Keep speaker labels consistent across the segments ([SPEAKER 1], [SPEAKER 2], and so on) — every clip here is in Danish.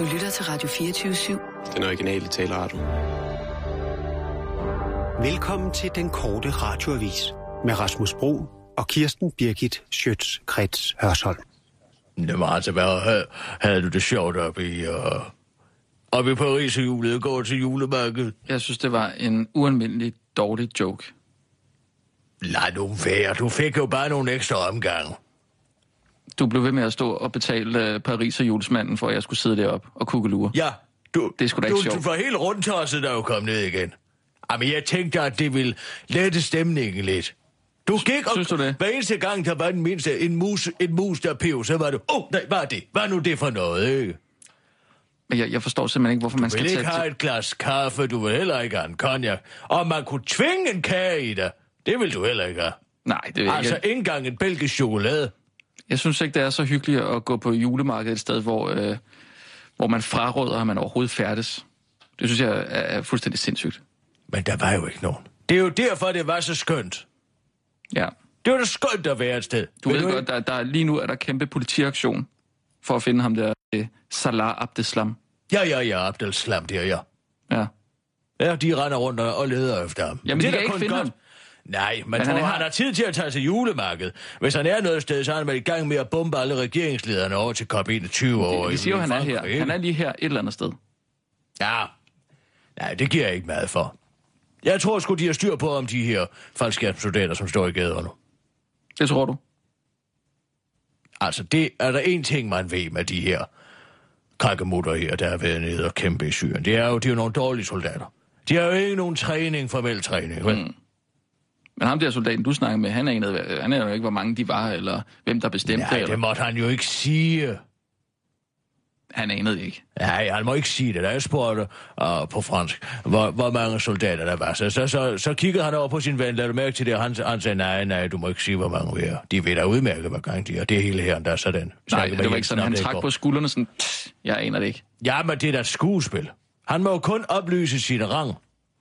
[SPEAKER 1] Du lytter til Radio 24-7.
[SPEAKER 2] Den originale taleradio.
[SPEAKER 3] Velkommen til den korte radioavis med Rasmus Bro og Kirsten Birgit Schøtz-Krets Hørsholm.
[SPEAKER 4] Det var altså bare, havde, havde du det sjovt oppe i, uh, oppe i Paris i julet, går til julemarkedet?
[SPEAKER 5] Jeg synes, det var en ualmindelig dårlig joke.
[SPEAKER 4] Lad nu være, du fik jo bare nogle ekstra omgange.
[SPEAKER 5] Du blev ved med at stå og betale uh, Paris og julesmanden, for at jeg skulle sidde deroppe og kukkelure.
[SPEAKER 4] Ja, du,
[SPEAKER 5] Det er sgu da
[SPEAKER 4] du,
[SPEAKER 5] ikke sjovt.
[SPEAKER 4] Du var helt rundt tosset, da du kom ned igen. Jamen, jeg tænkte, at det ville lette stemningen lidt. Du gik og...
[SPEAKER 5] synes du det?
[SPEAKER 4] Hver eneste gang, der var den mindste en mus, en mus der pev, så var du... Åh, oh, nej, hvad er det? Hvad er nu det for noget, ikke?
[SPEAKER 5] Men jeg, jeg forstår simpelthen ikke, hvorfor man
[SPEAKER 4] Du
[SPEAKER 5] skal
[SPEAKER 4] vil ikke
[SPEAKER 5] tage...
[SPEAKER 4] have et glas kaffe, du vil heller ikke have en cognac. Og man kunne tvinge en kage i dig. Det vil du heller ikke have.
[SPEAKER 5] Nej, det vil
[SPEAKER 4] Altså
[SPEAKER 5] jeg,
[SPEAKER 4] ikke engang en belgisk chokolade.
[SPEAKER 5] Jeg synes ikke, det er så hyggeligt at gå på julemarkedet et sted, hvor, øh, hvor man fraråder, at man overhovedet færdes. Det synes jeg er, er fuldstændig sindssygt.
[SPEAKER 4] Men der var jo ikke nogen. Det er jo derfor, det var så skønt.
[SPEAKER 5] Ja.
[SPEAKER 4] Det var da skønt at være et sted.
[SPEAKER 5] Du
[SPEAKER 4] Vil
[SPEAKER 5] ved
[SPEAKER 4] ikke?
[SPEAKER 5] godt, der, der, lige nu er der kæmpe politiaktion for at finde ham der, øh, Salah Abdeslam.
[SPEAKER 4] Ja, ja, ja, Abdel Slam, der, ja.
[SPEAKER 5] Ja.
[SPEAKER 4] Ja, de render rundt og leder efter ham.
[SPEAKER 5] Jamen, de
[SPEAKER 4] er
[SPEAKER 5] kan ikke finde
[SPEAKER 4] godt.
[SPEAKER 5] ham.
[SPEAKER 4] Nej, men,
[SPEAKER 5] Men
[SPEAKER 4] men
[SPEAKER 5] han er-
[SPEAKER 4] han har tid til at tage til julemarkedet. Hvis han er noget sted, så er han vel i gang med at bombe alle regeringslederne over til COP21 over
[SPEAKER 5] Vi siger jo, han er her. Han er lige her et eller andet sted.
[SPEAKER 4] Ja. Nej, det giver jeg ikke meget for. Jeg tror sgu, de har styr på om de her faldskærmssoldater, som står i gaderne.
[SPEAKER 5] Det tror du?
[SPEAKER 4] Altså, det er der en ting, man ved med de her kakkemutter her, der har været nede og kæmpe i Syrien. Det er jo, de er jo nogle dårlige soldater. De har jo ikke nogen træning, formel træning, vel? Mm.
[SPEAKER 5] Men ham der soldaten, du snakker med, han er, en, han er jo ikke, hvor mange de var, eller hvem der bestemte
[SPEAKER 4] Nej,
[SPEAKER 5] eller...
[SPEAKER 4] det måtte han jo ikke sige.
[SPEAKER 5] Han anede det ikke.
[SPEAKER 4] Nej, han må ikke sige det. Da jeg spurgte uh, på fransk, hvor, hvor mange soldater der var, så, så, så, så kiggede han over på sin ven, lad du mærke til det, og han, han sagde, nej, nej, du må ikke sige, hvor mange vi er. De ved da udmærket, hvor gang de er. Det er hele her, der er sådan.
[SPEAKER 5] Nej, det var ikke sådan. Han trak på skuldrene sådan, "Pff, jeg aner det ikke.
[SPEAKER 4] Ja, men det er da skuespil. Han må jo kun oplyse sit rang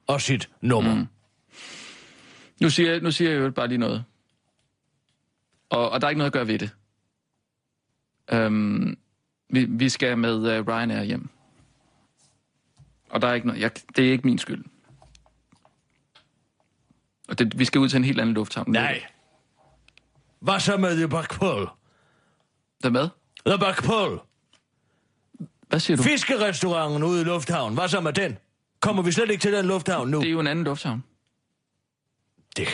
[SPEAKER 4] og sit nummer. Mm.
[SPEAKER 5] Nu siger, jeg- nu siger jeg jo bare lige noget. Og, og der er ikke noget at gøre ved det. Øhm, vi, vi skal med uh, Ryanair hjem. Og der er ikke noget, jeg, det er ikke min skyld. Og det, vi skal ud til en helt anden lufthavn.
[SPEAKER 4] Nej. Hvad så med The Bakpol?
[SPEAKER 5] Hvad med?
[SPEAKER 4] The Bakpol.
[SPEAKER 5] Hvad siger du?
[SPEAKER 4] Fiskerestauranten ude i lufthavnen. Hvad så med den? Kommer vi slet ikke til den lufthavn nu?
[SPEAKER 5] Det er jo en anden lufthavn.
[SPEAKER 4] Det,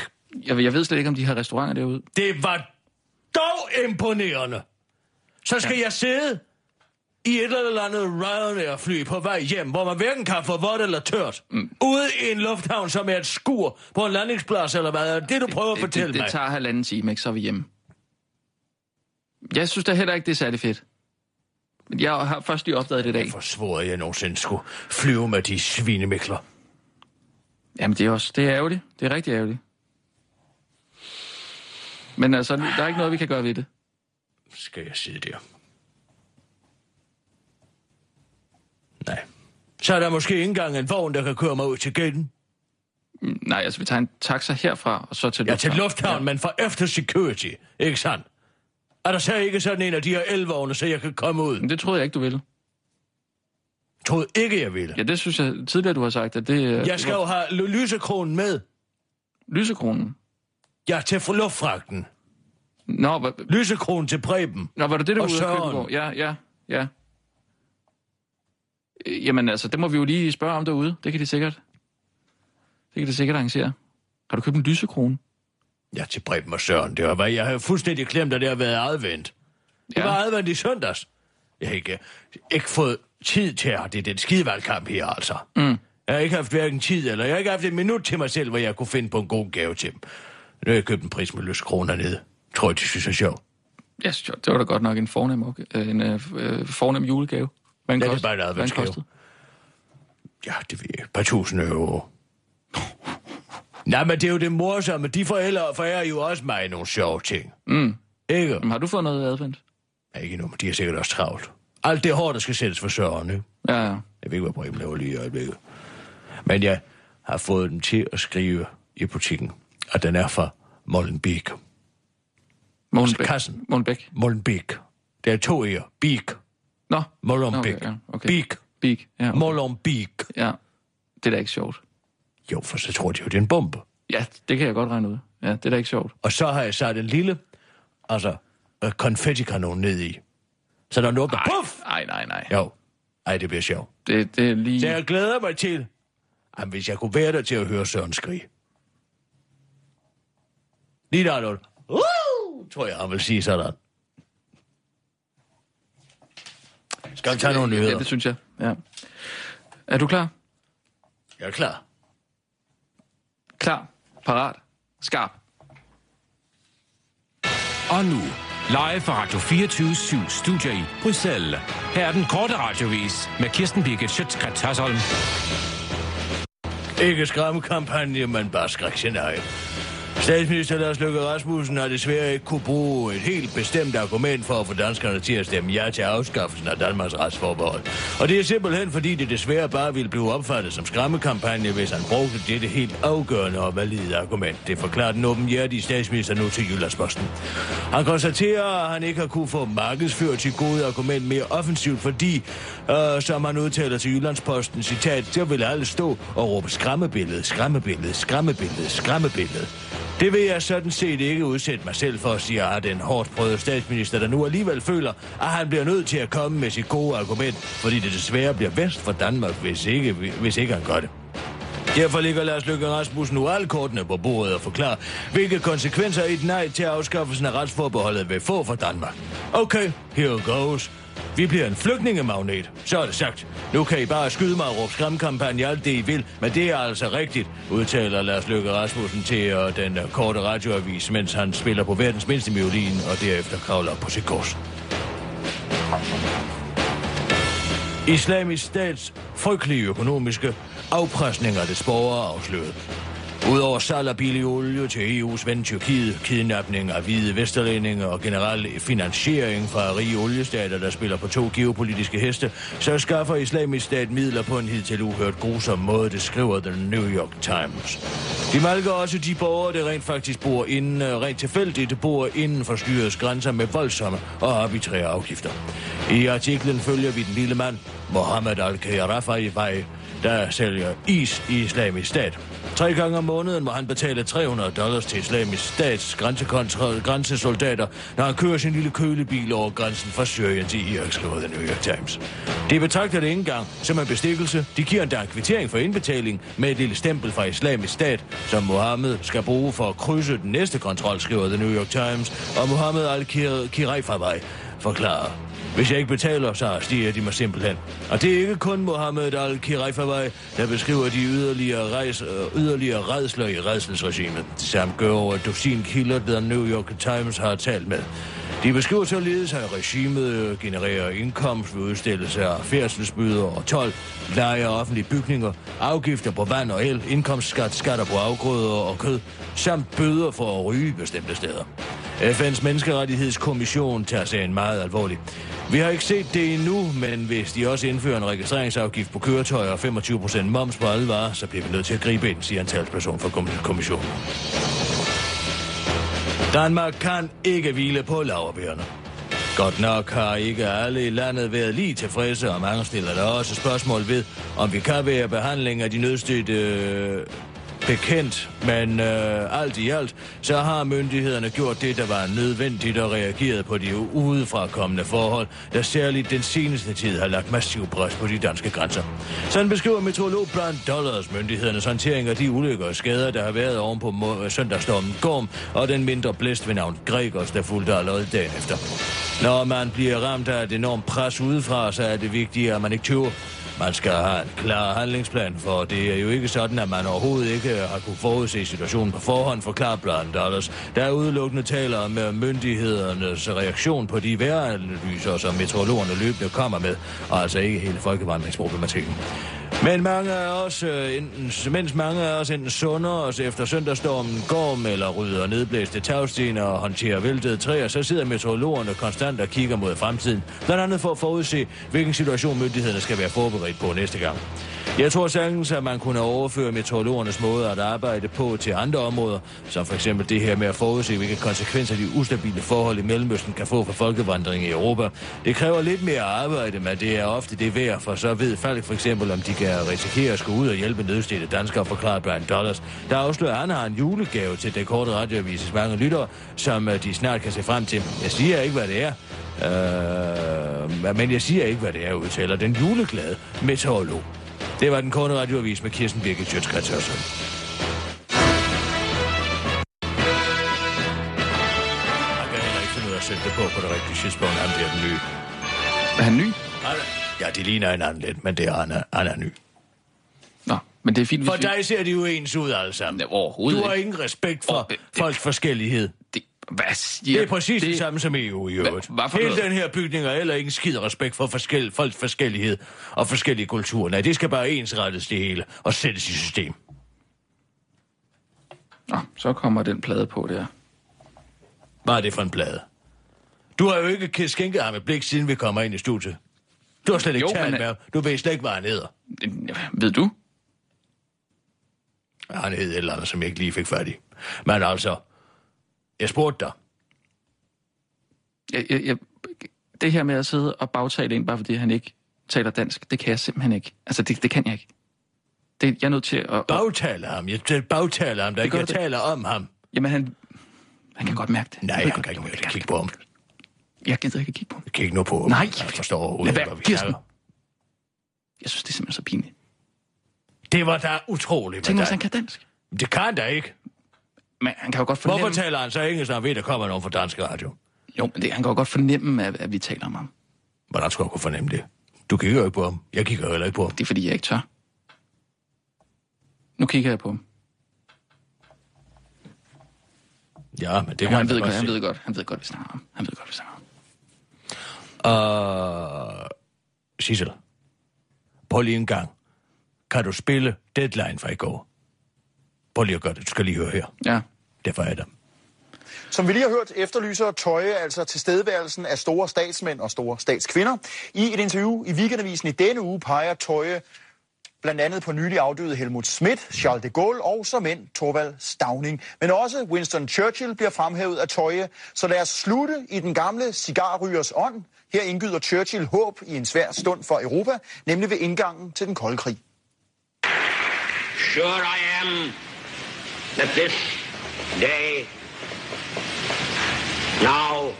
[SPEAKER 5] Jeg, jeg ved slet ikke, om de har restauranter derude.
[SPEAKER 4] det var dog imponerende. Så skal ja. jeg sidde i et eller andet Ryanair-fly på vej hjem, hvor man hverken kan få vådt eller tørt. Mm. Ude i en lufthavn, som er et skur på en landingsplads, eller hvad er det, du prøver at fortælle
[SPEAKER 5] det, det,
[SPEAKER 4] mig?
[SPEAKER 5] det tager halvanden time, ikke? Så er vi hjemme. Jeg synes da heller ikke, det er særlig fedt. Men jeg har først lige opdaget det i dag.
[SPEAKER 4] Jeg forsvor, jeg nogensinde skulle flyve med de svinemikler.
[SPEAKER 5] Jamen, det er også det er ærgerligt. Det er rigtig ærgerligt. Men altså, der er ikke noget, vi kan gøre ved det.
[SPEAKER 4] Skal jeg sidde der? Nej. Så er der måske ikke engang en vogn, der kan køre mig ud til gaten.
[SPEAKER 5] Mm, Nej, altså, vi tager en taxa herfra, og så til
[SPEAKER 4] Ja, til lufthavn, men for efter security, ikke sandt? Er der så ikke sådan en af de her elvogne, så jeg kan komme ud?
[SPEAKER 5] Men det troede jeg ikke, du ville.
[SPEAKER 4] Troede ikke, jeg ville.
[SPEAKER 5] Ja, det synes jeg tidligere, du har sagt, at det øh,
[SPEAKER 4] Jeg skal jo have ly- lysekronen med.
[SPEAKER 5] Lysekronen.
[SPEAKER 4] Ja, til luftfragten.
[SPEAKER 5] Nå, hva,
[SPEAKER 4] Lysekronen til Preben.
[SPEAKER 5] nå, var det det, du var ude at? Ja, ja, ja. Jamen altså, det må vi jo lige spørge om derude. Det kan de sikkert. Det kan de sikkert arrangere. Har du købt en lysekrone?
[SPEAKER 4] Ja, til Preben og Søren. Det var, jeg havde fuldstændig glemt, at det har været advent. Det
[SPEAKER 5] Ja.
[SPEAKER 4] var advent i søndags. Jeg har ikke, ikke fået tid til at det er den skidevalgkamp her, altså. Mm. Jeg har ikke haft hverken tid, eller jeg har ikke haft et minut til mig selv, hvor jeg kunne finde på en god gave til dem. Nu har jeg købt en pris med lyskroner nede. Tror jeg, de synes er sjov.
[SPEAKER 5] Ja, yes, det var da godt nok en fornem, okay. øh, en, øh, øh, fornem julegave. Hvad
[SPEAKER 4] Ja, det er
[SPEAKER 5] kost-
[SPEAKER 4] bare en adventsgave. Ja, det ved jeg. Et par tusind euro. Nej, men det er jo det morsomme. De forældre forærer jo også mig nogle sjove ting.
[SPEAKER 5] Mm.
[SPEAKER 4] Ikke?
[SPEAKER 5] Jamen, har du fået noget advent?
[SPEAKER 4] Ja, ikke nu, men de er sikkert også travlt. Alt det hår, der skal sættes for Søren, ikke?
[SPEAKER 5] Ja, ja.
[SPEAKER 4] Jeg ved ikke, hvad Bremen laver lige i øjeblikket. Men jeg har fået dem til at skrive i butikken, at den er fra Molenbeek.
[SPEAKER 5] Mogenbæk.
[SPEAKER 4] kassen. Molenbeek. Det er to e'er. Beek.
[SPEAKER 5] Nå.
[SPEAKER 4] Molenbeek.
[SPEAKER 5] Okay, ja, okay.
[SPEAKER 4] Beak.
[SPEAKER 5] Beak. Ja, okay.
[SPEAKER 4] Molenbeek.
[SPEAKER 5] ja. Det er da ikke sjovt.
[SPEAKER 4] Jo, for så tror de jo, det er en bombe.
[SPEAKER 5] Ja, det kan jeg godt regne ud. Ja, det er da ikke sjovt.
[SPEAKER 4] Og så har jeg sat en lille, altså, øh, konfettikanon ned i. Så der er noget, der puff!
[SPEAKER 5] Nej, nej, nej.
[SPEAKER 4] Jo. Ej, det bliver sjovt.
[SPEAKER 5] Det, det er lige...
[SPEAKER 4] Så jeg glæder mig til, at hvis jeg kunne være der til at høre Søren skrige. Lige der er noget. Uh, tror jeg, han vil sige sådan. Skal vi tage nogle
[SPEAKER 5] Ja,
[SPEAKER 4] nyheder?
[SPEAKER 5] det synes jeg. Ja. Er du klar?
[SPEAKER 4] Jeg er klar.
[SPEAKER 5] Klar. Parat. Skarp.
[SPEAKER 2] Og nu, live fra Radio 24 7 Studio i Bruxelles. Her er den korte radiovis med Kirsten Birgit Schøtzgrads Hasholm.
[SPEAKER 4] Ikke skræmmekampagne, men bare skrækscenarie. Statsminister Lars Løkke Rasmussen har desværre ikke kunne bruge et helt bestemt argument for at få danskerne til at stemme ja til afskaffelsen af Danmarks retsforbehold. Og det er simpelthen fordi det desværre bare ville blive opfattet som skræmmekampagne, hvis han brugte dette helt afgørende og valide argument. Det forklarer den åbenhjertige statsminister nu til Jyllandsposten. Han konstaterer, at han ikke har kunne få markedsført sit gode argument mere offensivt, fordi, øh, som han udtaler til Jyllandsposten, citat, der vil alle stå og råbe skræmmebillede, skræmmebillede, skræmmebillede, skræmmebillede. Det vil jeg sådan set ikke udsætte mig selv for, siger han, den hårdt prøvede statsminister, der nu alligevel føler, at han bliver nødt til at komme med sit gode argument, fordi det desværre bliver bedst for Danmark, hvis ikke, hvis ikke han gør det. Derfor ligger Lars Løkke Rasmussen nu alle kortene på bordet og forklarer, hvilke konsekvenser et nej til afskaffelsen af retsforbeholdet vil få for Danmark. Okay, here goes. Vi bliver en flygtningemagnet, så er det sagt. Nu kan I bare skyde mig og råbe skræmkampagne alt det I vil, men det er altså rigtigt, udtaler Lars Løkke Rasmussen til uh, den uh, korte radioavis, mens han spiller på verdens mindste violin og derefter kravler på sit kors. Islamisk stats frygtelige økonomiske afpresning af det borgere afsløret. Udover salg af billig olie til EU's ven Tyrkiet, kidnapning af hvide vesterlændinge og generel finansiering fra rige oliestater, der spiller på to geopolitiske heste, så skaffer islamisk stat midler på en hidtil uhørt grusom måde, det skriver The New York Times. De malker også de borgere, der rent faktisk bor inden, øh, rent tilfældigt bor inden for styrets grænser med voldsomme og arbitrære afgifter. I artiklen følger vi den lille mand, Mohammed Al-Kharafai, der sælger is i islamisk stat. Tre gange om måneden må han betale 300 dollars til islamisk stats grænsesoldater, når han kører sin lille kølebil over grænsen fra Syrien til Irak, skriver The New York Times. De betragter det ikke engang som en bestikkelse. De giver endda en kvittering for indbetaling med et lille stempel fra islamisk stat, som Mohammed skal bruge for at krydse den næste kontrol, skriver The New York Times, og Mohammed Al-Kiraifavai forklarer. Hvis jeg ikke betaler, så stiger de mig simpelthen. Og det er ikke kun Mohammed al-Kiraifavai, der beskriver de yderligere, rejs, øh, yderligere redsler i redselsregimet. Det samme gør over et dusin kilder, der New York Times har talt med. De beskriver således, at regimet øh, genererer indkomst ved udstillelse af færdselsbyder og 12, leje af offentlige bygninger, afgifter på vand og el, indkomstskat, skatter på afgrøder og kød, samt bøder for at ryge bestemte steder. FN's menneskerettighedskommission tager sagen meget alvorligt. Vi har ikke set det endnu, men hvis de også indfører en registreringsafgift på køretøjer og 25% moms på alle varer, så bliver vi nødt til at gribe ind, siger en talsperson for kommissionen. Danmark kan ikke hvile på laverbærene. Godt nok har ikke alle i landet været lige tilfredse, og mange stiller der også spørgsmål ved, om vi kan være behandling af de nødstødte øh, bekendt, men øh, alt i alt, så har myndighederne gjort det, der var nødvendigt og reageret på de udefrakommende forhold, der særligt den seneste tid har lagt massiv pres på de danske grænser. Sådan beskriver meteorolog Brian Dollars myndighedernes håndtering af de ulykker og skader, der har været oven på må- søndagsstormen Gorm og den mindre blæst ved navn Gregors, der fulgte allerede dagen efter. Når man bliver ramt af et enormt pres udefra, så er det vigtigt, at man ikke tøver. Man skal have en klar handlingsplan, for det er jo ikke sådan, at man overhovedet ikke har kunne forudse situationen på forhånd, forklarer Brian Dallas. der udelukkende taler med øh, myndighedernes reaktion på de vejranalyser, som meteorologerne løbende kommer med, og altså ikke hele folkevandringsproblematikken. Men mange af os, øh, enten, mens mange af os enten sunder os efter søndagstormen, går eller rydder nedblæste tagsten og håndterer væltede træer, så sidder meteorologerne konstant og kigger mod fremtiden. Blandt andet for at forudse, hvilken situation myndighederne skal være forberedt på næste gang. Jeg tror sagtens, at man kunne overføre meteorologernes måde at arbejde på til andre områder, som for eksempel det her med at forudse, hvilke konsekvenser de ustabile forhold i Mellemøsten kan få for folkevandring i Europa. Det kræver lidt mere arbejde, men det er ofte det værd, for så ved Falk for eksempel, om de kan risikere at skulle ud og hjælpe nødstede danskere, forklarer Brian Dollars. Der afslører, at han har en julegave til det korte radioavises mange lyttere, som øh, de snart kan se frem til. Jeg siger ikke, hvad det er, øh, men jeg siger ikke, hvad det er, udtaler den juleglade meteorolog. Det var den korte radioavis med Kirsten Birgit Sjøtskrets Han kan heller ikke finde ud af at sætte det på på det rigtige tidspunkt. Han bliver den nye.
[SPEAKER 5] Er han ny?
[SPEAKER 4] Er- Ja, det ligner en anden lidt, men det er, han er ny.
[SPEAKER 5] Nå, men det er fint,
[SPEAKER 4] For dig ser de jo ens ud alle sammen.
[SPEAKER 5] Nej, overhovedet
[SPEAKER 4] Du har
[SPEAKER 5] ikke.
[SPEAKER 4] ingen respekt for
[SPEAKER 5] Åh, det- det-
[SPEAKER 4] folks forskellighed.
[SPEAKER 5] Det, hvad siger
[SPEAKER 4] Det er præcis det, det samme som EU i øvrigt.
[SPEAKER 5] for
[SPEAKER 4] Hele
[SPEAKER 5] noget?
[SPEAKER 4] den her bygning er heller ikke en skid respekt for forskel, folks forskellighed og forskellige kulturer. Nej, det skal bare ensrettes det hele og sættes i system.
[SPEAKER 5] Nå, så kommer den plade på der.
[SPEAKER 4] Hvad er det for en plade? Du har jo ikke skænket ham et blik, siden vi kommer ind i studiet. Du har slet ikke
[SPEAKER 5] Jo,
[SPEAKER 4] talt
[SPEAKER 5] men-
[SPEAKER 4] med. Du ved slet ikke, hvad han hedder.
[SPEAKER 5] Det- Ved du?
[SPEAKER 4] Han hed et eller andet, som jeg ikke lige fik fat i. Men altså, jeg spurgte dig.
[SPEAKER 5] Jeg, jeg, jeg, det her med at sidde og bagtale en, bare fordi han ikke taler dansk, det kan jeg simpelthen ikke. Altså, det, det kan jeg ikke. Det, jeg er nødt til at...
[SPEAKER 4] Bagtaler ham. Jeg bagtaler ham, der ikke jeg
[SPEAKER 5] det.
[SPEAKER 4] taler om ham.
[SPEAKER 5] jamen, han, han kan godt mærke det.
[SPEAKER 4] Nej, han
[SPEAKER 5] godt,
[SPEAKER 4] kan ikke mere
[SPEAKER 5] ved
[SPEAKER 4] kigge på ham.
[SPEAKER 5] Jeg gider ikke at kigge på ham.
[SPEAKER 4] Kig nu på ham.
[SPEAKER 5] Nej.
[SPEAKER 4] Jeg forstår overhovedet ikke, hvad vi
[SPEAKER 5] Kirsten. Jeg synes, det er simpelthen så pinligt.
[SPEAKER 4] Det var da utroligt
[SPEAKER 5] Tænk, hvis han kan dansk.
[SPEAKER 4] Det kan han da ikke.
[SPEAKER 5] Men han kan jo godt fornemme...
[SPEAKER 4] Hvorfor taler han så engelsk, når han ved, at der kommer nogen fra dansk radio?
[SPEAKER 5] Jo, men det, han kan jo godt fornemme, at, at vi taler om ham.
[SPEAKER 4] Hvordan skulle jeg kunne fornemme det? Du kigger jo ikke på ham. Jeg kigger jo heller ikke på ham.
[SPEAKER 5] Det er, fordi jeg ikke tør. Nu kigger jeg på ham.
[SPEAKER 4] Ja, men det kan
[SPEAKER 5] han,
[SPEAKER 4] da
[SPEAKER 5] ved
[SPEAKER 4] godt
[SPEAKER 5] godt, han ved godt, han ved godt, vi snakker om. ham. Han ved godt, vi snakker om. ham.
[SPEAKER 4] Uh, Sissel, prøv lige en gang. Kan du spille deadline fra i går? Prøv lige at gøre det. Du skal lige høre her.
[SPEAKER 5] Ja.
[SPEAKER 4] Derfor er det.
[SPEAKER 6] Som vi lige har hørt, efterlyser Tøje altså tilstedeværelsen af store statsmænd og store statskvinder. I et interview i Weekendavisen i denne uge peger Tøje blandt andet på nylig afdøde Helmut Schmidt, Charles de Gaulle og som end Torvald Stavning. Men også Winston Churchill bliver fremhævet af Tøje. Så lad os slutte i den gamle cigarrygers ånd. Her indgyder Churchill håb i en svær stund for Europa, nemlig ved indgangen til den kolde krig.
[SPEAKER 7] Sure I am that this day, now,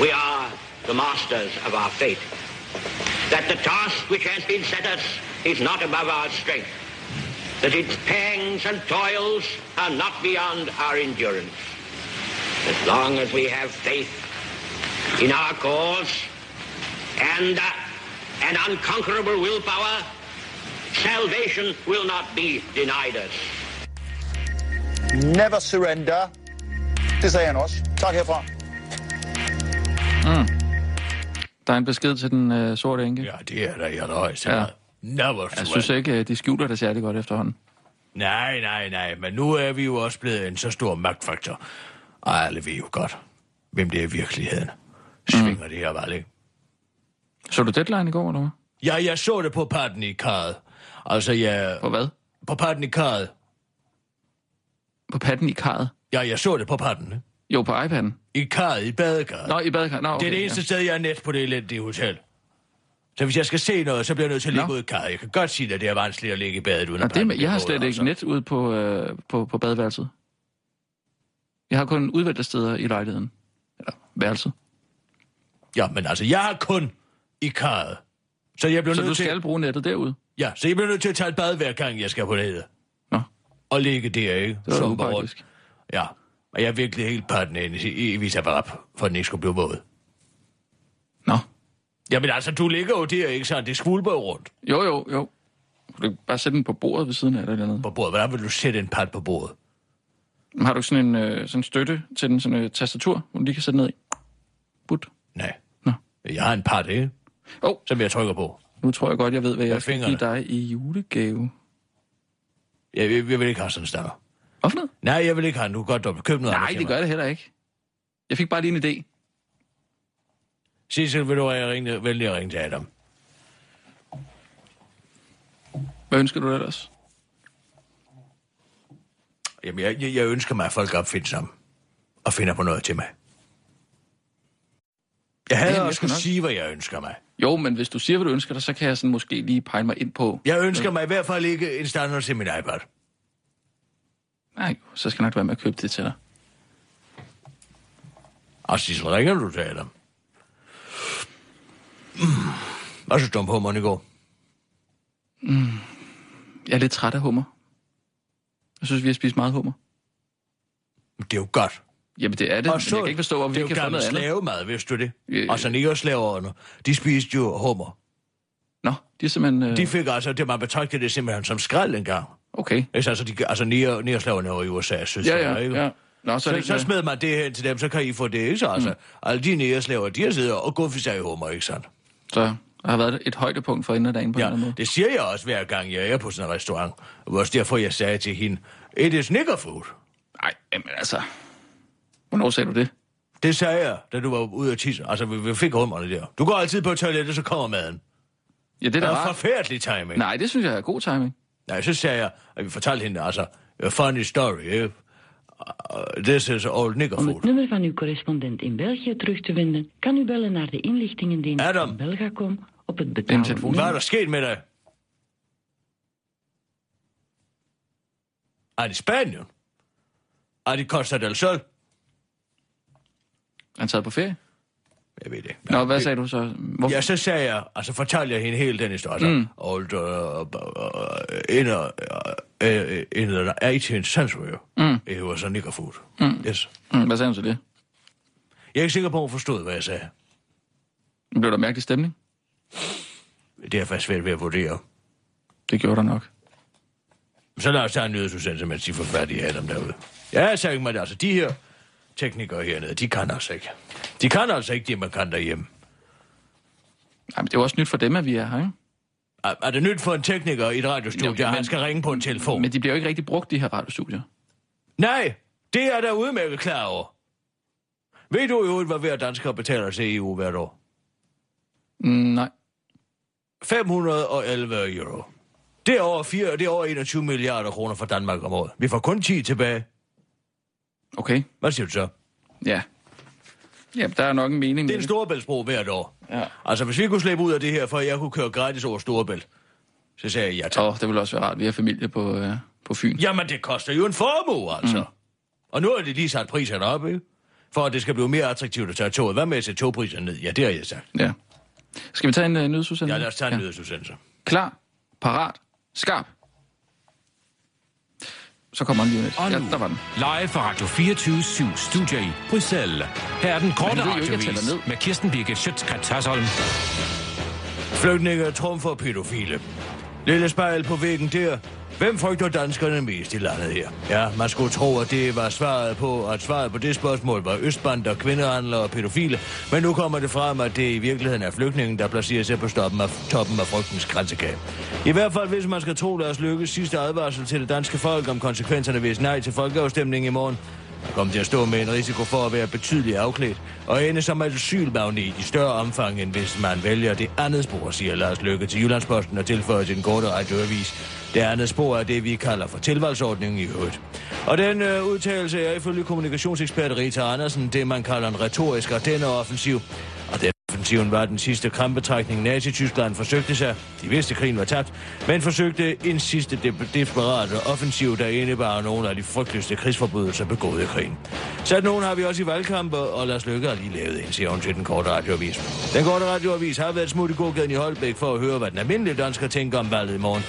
[SPEAKER 7] we are the masters of our fate. That the task which has been set us is not above our strength. That its pangs and toils are not beyond our endurance. As long as we have faith in our cause and uh, an unconquerable willpower, salvation will not be denied us.
[SPEAKER 6] Never surrender. Det sagde han også. Tak herfra.
[SPEAKER 5] Der er en besked til den øh, sorte enke.
[SPEAKER 4] Ja, det er der i allerhøjeste
[SPEAKER 5] Ja.
[SPEAKER 4] Never
[SPEAKER 5] Jeg synes ikke, øh, de skjuler det særlig godt efterhånden.
[SPEAKER 4] Nej, nej, nej, men nu er vi jo også blevet en så stor magtfaktor. Og alle ved jo godt, hvem det er i virkeligheden. Svinger det her ikke?
[SPEAKER 5] Så du deadline i går, eller hvad?
[SPEAKER 4] Ja, jeg så det på parten i karret. Altså, jeg...
[SPEAKER 5] På hvad?
[SPEAKER 4] På parten i karret.
[SPEAKER 5] På patten i karret?
[SPEAKER 4] Ja, jeg så det på parten.
[SPEAKER 5] Jo, på iPad'en.
[SPEAKER 4] I karret, i badekarret.
[SPEAKER 5] Nå, i badekarret. Nå, okay,
[SPEAKER 4] det er det eneste sted, jeg er net på det elendige hotel. Så hvis jeg skal se noget, så bliver jeg nødt til at ligge
[SPEAKER 5] Nå.
[SPEAKER 4] ud i karret. Jeg kan godt sige at det er vanskeligt at ligge i badet uden
[SPEAKER 5] Nå,
[SPEAKER 4] at
[SPEAKER 5] det, med- jeg har slet ikke net ude på, øh, på, på badeværelset. Jeg har kun udvalgte steder i lejligheden. Eller værelset.
[SPEAKER 4] Ja, men altså, jeg har kun i karret. Så jeg bliver
[SPEAKER 5] Så
[SPEAKER 4] nødt
[SPEAKER 5] du
[SPEAKER 4] til...
[SPEAKER 5] skal bruge nettet derude?
[SPEAKER 4] Ja, så jeg bliver nødt til at tage et bad hver gang, jeg skal på nettet.
[SPEAKER 5] Nå,
[SPEAKER 4] Og ligge der, ikke?
[SPEAKER 5] det var upraktisk.
[SPEAKER 4] Ja, og jeg er virkelig helt parten i, i, i Visabarab, for den ikke skulle blive våd.
[SPEAKER 5] Nå.
[SPEAKER 4] Jamen altså, du ligger jo der, ikke sandt? Det skvulper jo rundt
[SPEAKER 5] Jo, jo, jo. Kan du ikke bare sætte den på bordet ved siden af dig eller noget?
[SPEAKER 4] på bordet. Hvordan vil du sætte en pat på bordet?
[SPEAKER 5] Har du sådan en øh, sådan støtte til den sådan øh, tastatur, hvor du lige kan sætte ned i? But.
[SPEAKER 4] Nej.
[SPEAKER 5] Nå.
[SPEAKER 4] Jeg har en pat, ikke?
[SPEAKER 5] Oh,
[SPEAKER 4] Som jeg trykker på.
[SPEAKER 5] Nu tror jeg godt, jeg ved, hvad jeg skal give dig i julegave.
[SPEAKER 4] Jeg, jeg, jeg vil ikke have sådan en stander.
[SPEAKER 5] Hvorfor noget?
[SPEAKER 4] Nej, jeg vil ikke have kan godt dobbelt købe noget
[SPEAKER 5] Nej,
[SPEAKER 4] andet
[SPEAKER 5] det gør det heller ikke. Jeg fik bare lige en idé.
[SPEAKER 4] Sissel, vil du have ringe, vælge at ringe til Adam?
[SPEAKER 5] Hvad ønsker du ellers?
[SPEAKER 4] Jamen, jeg, jeg, jeg ønsker mig, at folk er opfindsomme og finder på noget til mig. Jeg havde
[SPEAKER 5] Jamen,
[SPEAKER 4] også
[SPEAKER 5] skal
[SPEAKER 4] skulle
[SPEAKER 5] nok-
[SPEAKER 4] sige, hvad jeg ønsker mig.
[SPEAKER 5] Jo, men hvis du siger, hvad du ønsker dig, så kan jeg sådan måske lige pege mig ind på...
[SPEAKER 4] Jeg ønsker mig i hvert fald ikke en standard til min iPad.
[SPEAKER 5] Nej, så skal jeg nok være med at købe det til dig.
[SPEAKER 4] Og Sissel, ringer du til Adam? Mm. Hvad synes du om hummeren i går?
[SPEAKER 5] Jeg er lidt træt af hummer. Jeg synes, vi har spist meget hummer.
[SPEAKER 4] Det er jo godt.
[SPEAKER 5] Jamen, det er det,
[SPEAKER 4] Og
[SPEAKER 5] men jeg kan ikke forstå,
[SPEAKER 4] det
[SPEAKER 5] vi
[SPEAKER 4] er
[SPEAKER 5] ikke
[SPEAKER 4] jo
[SPEAKER 5] kan få
[SPEAKER 4] gammel
[SPEAKER 5] noget andet.
[SPEAKER 4] slavemad, vidste du det?
[SPEAKER 5] Øh.
[SPEAKER 4] Altså, negerslaverne, de spiste jo hummer.
[SPEAKER 5] Nå, de er simpelthen... Øh...
[SPEAKER 4] De fik altså, det man betragtede det simpelthen som skrald engang.
[SPEAKER 5] Okay.
[SPEAKER 4] Ikke? Altså, de, altså neger, negerslaverne var i USA, synes
[SPEAKER 5] Ja,
[SPEAKER 4] jeg,
[SPEAKER 5] ja,
[SPEAKER 4] ikke?
[SPEAKER 5] ja. Nå, så,
[SPEAKER 4] Så,
[SPEAKER 5] det
[SPEAKER 4] så smed man det hen til dem, så kan I få det, ikke så? Altså, mm. alle de negerslaver, de har siddet og for sig i hummer, ikke sandt?
[SPEAKER 5] Så har været et højdepunkt for inden af dagen på en
[SPEAKER 4] Ja,
[SPEAKER 5] anden måde.
[SPEAKER 4] det siger jeg også hver gang, jeg er på sådan en restaurant. Også derfor, jeg sagde til hende, it is nigger food.
[SPEAKER 5] Nej, jamen altså... Hvornår sagde du det?
[SPEAKER 4] Det sagde jeg, da du var ude at tisse. Altså, vi, vi fik hummerne der. Du går altid på toilettet, så kommer maden.
[SPEAKER 5] Ja, det er da rart.
[SPEAKER 4] forfærdelig timing.
[SPEAKER 5] Nej, det synes jeg er god timing.
[SPEAKER 4] Nej, så sagde jeg, at vi fortalte hende, altså, a funny story, eh? Uh, this is old nigger
[SPEAKER 8] Om
[SPEAKER 4] food.
[SPEAKER 8] het nummer van uw correspondent in België terug te vinden, kan u bellen naar de inlichtingendienst
[SPEAKER 4] Adam.
[SPEAKER 8] van Belgacom op het
[SPEAKER 5] telefoon.
[SPEAKER 8] betalen.
[SPEAKER 4] Hvad er sket med dig? Er det Spanien? Er det Costa del Sol?
[SPEAKER 5] Han taget på ferie.
[SPEAKER 4] Jeg ved det.
[SPEAKER 5] Nå, hvad sagde du så? Hvorfor?
[SPEAKER 4] Ja, så sagde jeg, altså fortalte jeg hende hele den historie. Mm. Old, in, uh, uh, in the 18th century, mm. it was a nigger food. Mm. Yes.
[SPEAKER 5] Mm, hvad sagde hun så det?
[SPEAKER 4] Jeg er ikke sikker på, at hun forstod, hvad jeg sagde.
[SPEAKER 5] Blev der mærkelig stemning?
[SPEAKER 4] Det er faktisk svært ved at vurdere.
[SPEAKER 5] Det gjorde der nok.
[SPEAKER 4] Så lad os tage en nyhedsudsendelse, mens de får fat i Adam derude. Ja, jeg sagde mig det. Altså, de her teknikere hernede, de kan altså ikke. De kan altså ikke det, man kan derhjemme.
[SPEAKER 5] Ej, men det er jo også nyt for dem, at vi er her, ikke?
[SPEAKER 4] Er, er det nyt for en tekniker i et radiostudie, at han skal ringe på en telefon?
[SPEAKER 5] Men de bliver jo ikke rigtig brugt, de her radiostudier.
[SPEAKER 4] Nej, det er der udmærket klar over. Ved du jo, hvad hver dansker betaler til EU hvert år?
[SPEAKER 5] Mm, nej.
[SPEAKER 4] 511 euro. Det er, over 4, det er over 21 milliarder kroner for Danmark om året. Vi får kun 10 tilbage.
[SPEAKER 5] Okay.
[SPEAKER 4] Hvad siger du så?
[SPEAKER 5] Ja. Ja, der er nok en mening
[SPEAKER 4] Det er en storebæltsbro hvert år.
[SPEAKER 5] Ja.
[SPEAKER 4] Altså, hvis vi kunne slippe ud af det her, for at jeg kunne køre gratis over Storebælt, så sagde jeg ja tak.
[SPEAKER 5] Åh, oh, det ville også være rart. Vi har familie på, øh, på Fyn.
[SPEAKER 4] Jamen, det koster jo en formue, altså. Mm. Og nu har de lige sat priserne op, ikke? For at det skal blive mere attraktivt at tage toget. Hvad med at sætte togpriserne ned? Ja, det har jeg sagt.
[SPEAKER 5] Ja. Skal vi tage en uh, nyhedsudsendelse?
[SPEAKER 4] Ja, lad os tage en ja. nyhedsudsendelse.
[SPEAKER 5] Klar, parat, skarp. Så kommer den lige lidt.
[SPEAKER 2] Og
[SPEAKER 5] Ja,
[SPEAKER 2] nu,
[SPEAKER 5] der var den.
[SPEAKER 2] live fra Radio 24 7 Studio i Bruxelles. Her er den korte radiovis med Kirsten Birgit Schøtzgrads Hasholm.
[SPEAKER 4] Flygtninge trumfer pædofile. Lille spejl på væggen der. Hvem frygter danskerne mest i landet her? Ja, man skulle tro, at det var svaret på, at svaret på det spørgsmål var østbander, kvindehandlere og pædofile. Men nu kommer det frem, at det i virkeligheden er flygtningen, der placerer sig på stoppen af, toppen af frygtens grænsekab. I hvert fald, hvis man skal tro deres lykkes sidste advarsel til det danske folk om konsekvenserne hvis nej til folkeafstemningen i morgen, kom kommer til at stå med en risiko for at være betydeligt afklædt og ende som asylmagnet i større omfang, end hvis man vælger det andet spor, siger Lars Løkke til Jyllandsposten og tilføjer til den korte radioavis. Det andet spor er det, vi kalder for tilvalgsordningen i øvrigt. Og den øh, udtalelse er ifølge kommunikationsekspert Rita Andersen det, man kalder en retorisk. Og offensiv offensiven var den sidste krampetrækning, Nazi-Tyskland forsøgte sig. De vidste, at krigen var tabt, men forsøgte en sidste de- desperate offensiv, der indebar nogle af de frygteligste krigsforbrydelser begået i krigen. Sat nogen har vi også i valgkampe, og Lars Løkke har lige lavet en, siger hun til den korte radioavis. Den korte radioavis har været smut i gågaden i Holbæk for at høre, hvad den almindelige dansker tænker om valget i morgen.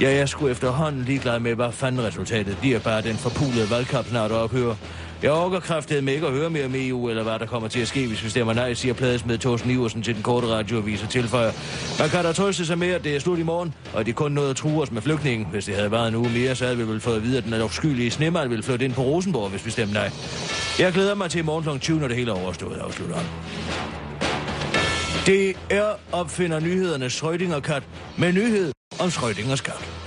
[SPEAKER 4] Ja, jeg skulle efterhånden ligeglad med, hvad fanden resultatet bliver, bare den forpulede valgkamp snart ophører. Jeg overgår kraftedet med ikke at høre mere om EU, eller hvad der kommer til at ske, hvis vi stemmer nej, siger pladesmed Thorsten Iversen til den korte radioavis og tilføjer. Man kan da trøste sig med, at det er slut i morgen, og de kun nåede at true os med flygtningen. Hvis det havde været en uge mere, så havde vi vel fået at vide, at den er skyldige snemand ville flytte ind på Rosenborg, hvis vi stemmer nej. Jeg glæder mig til i morgen kl. 20, når det hele er overstået, afslutter han. DR opfinder nyhedernes Schrödinger-kat med nyhed om Schrödingers kat.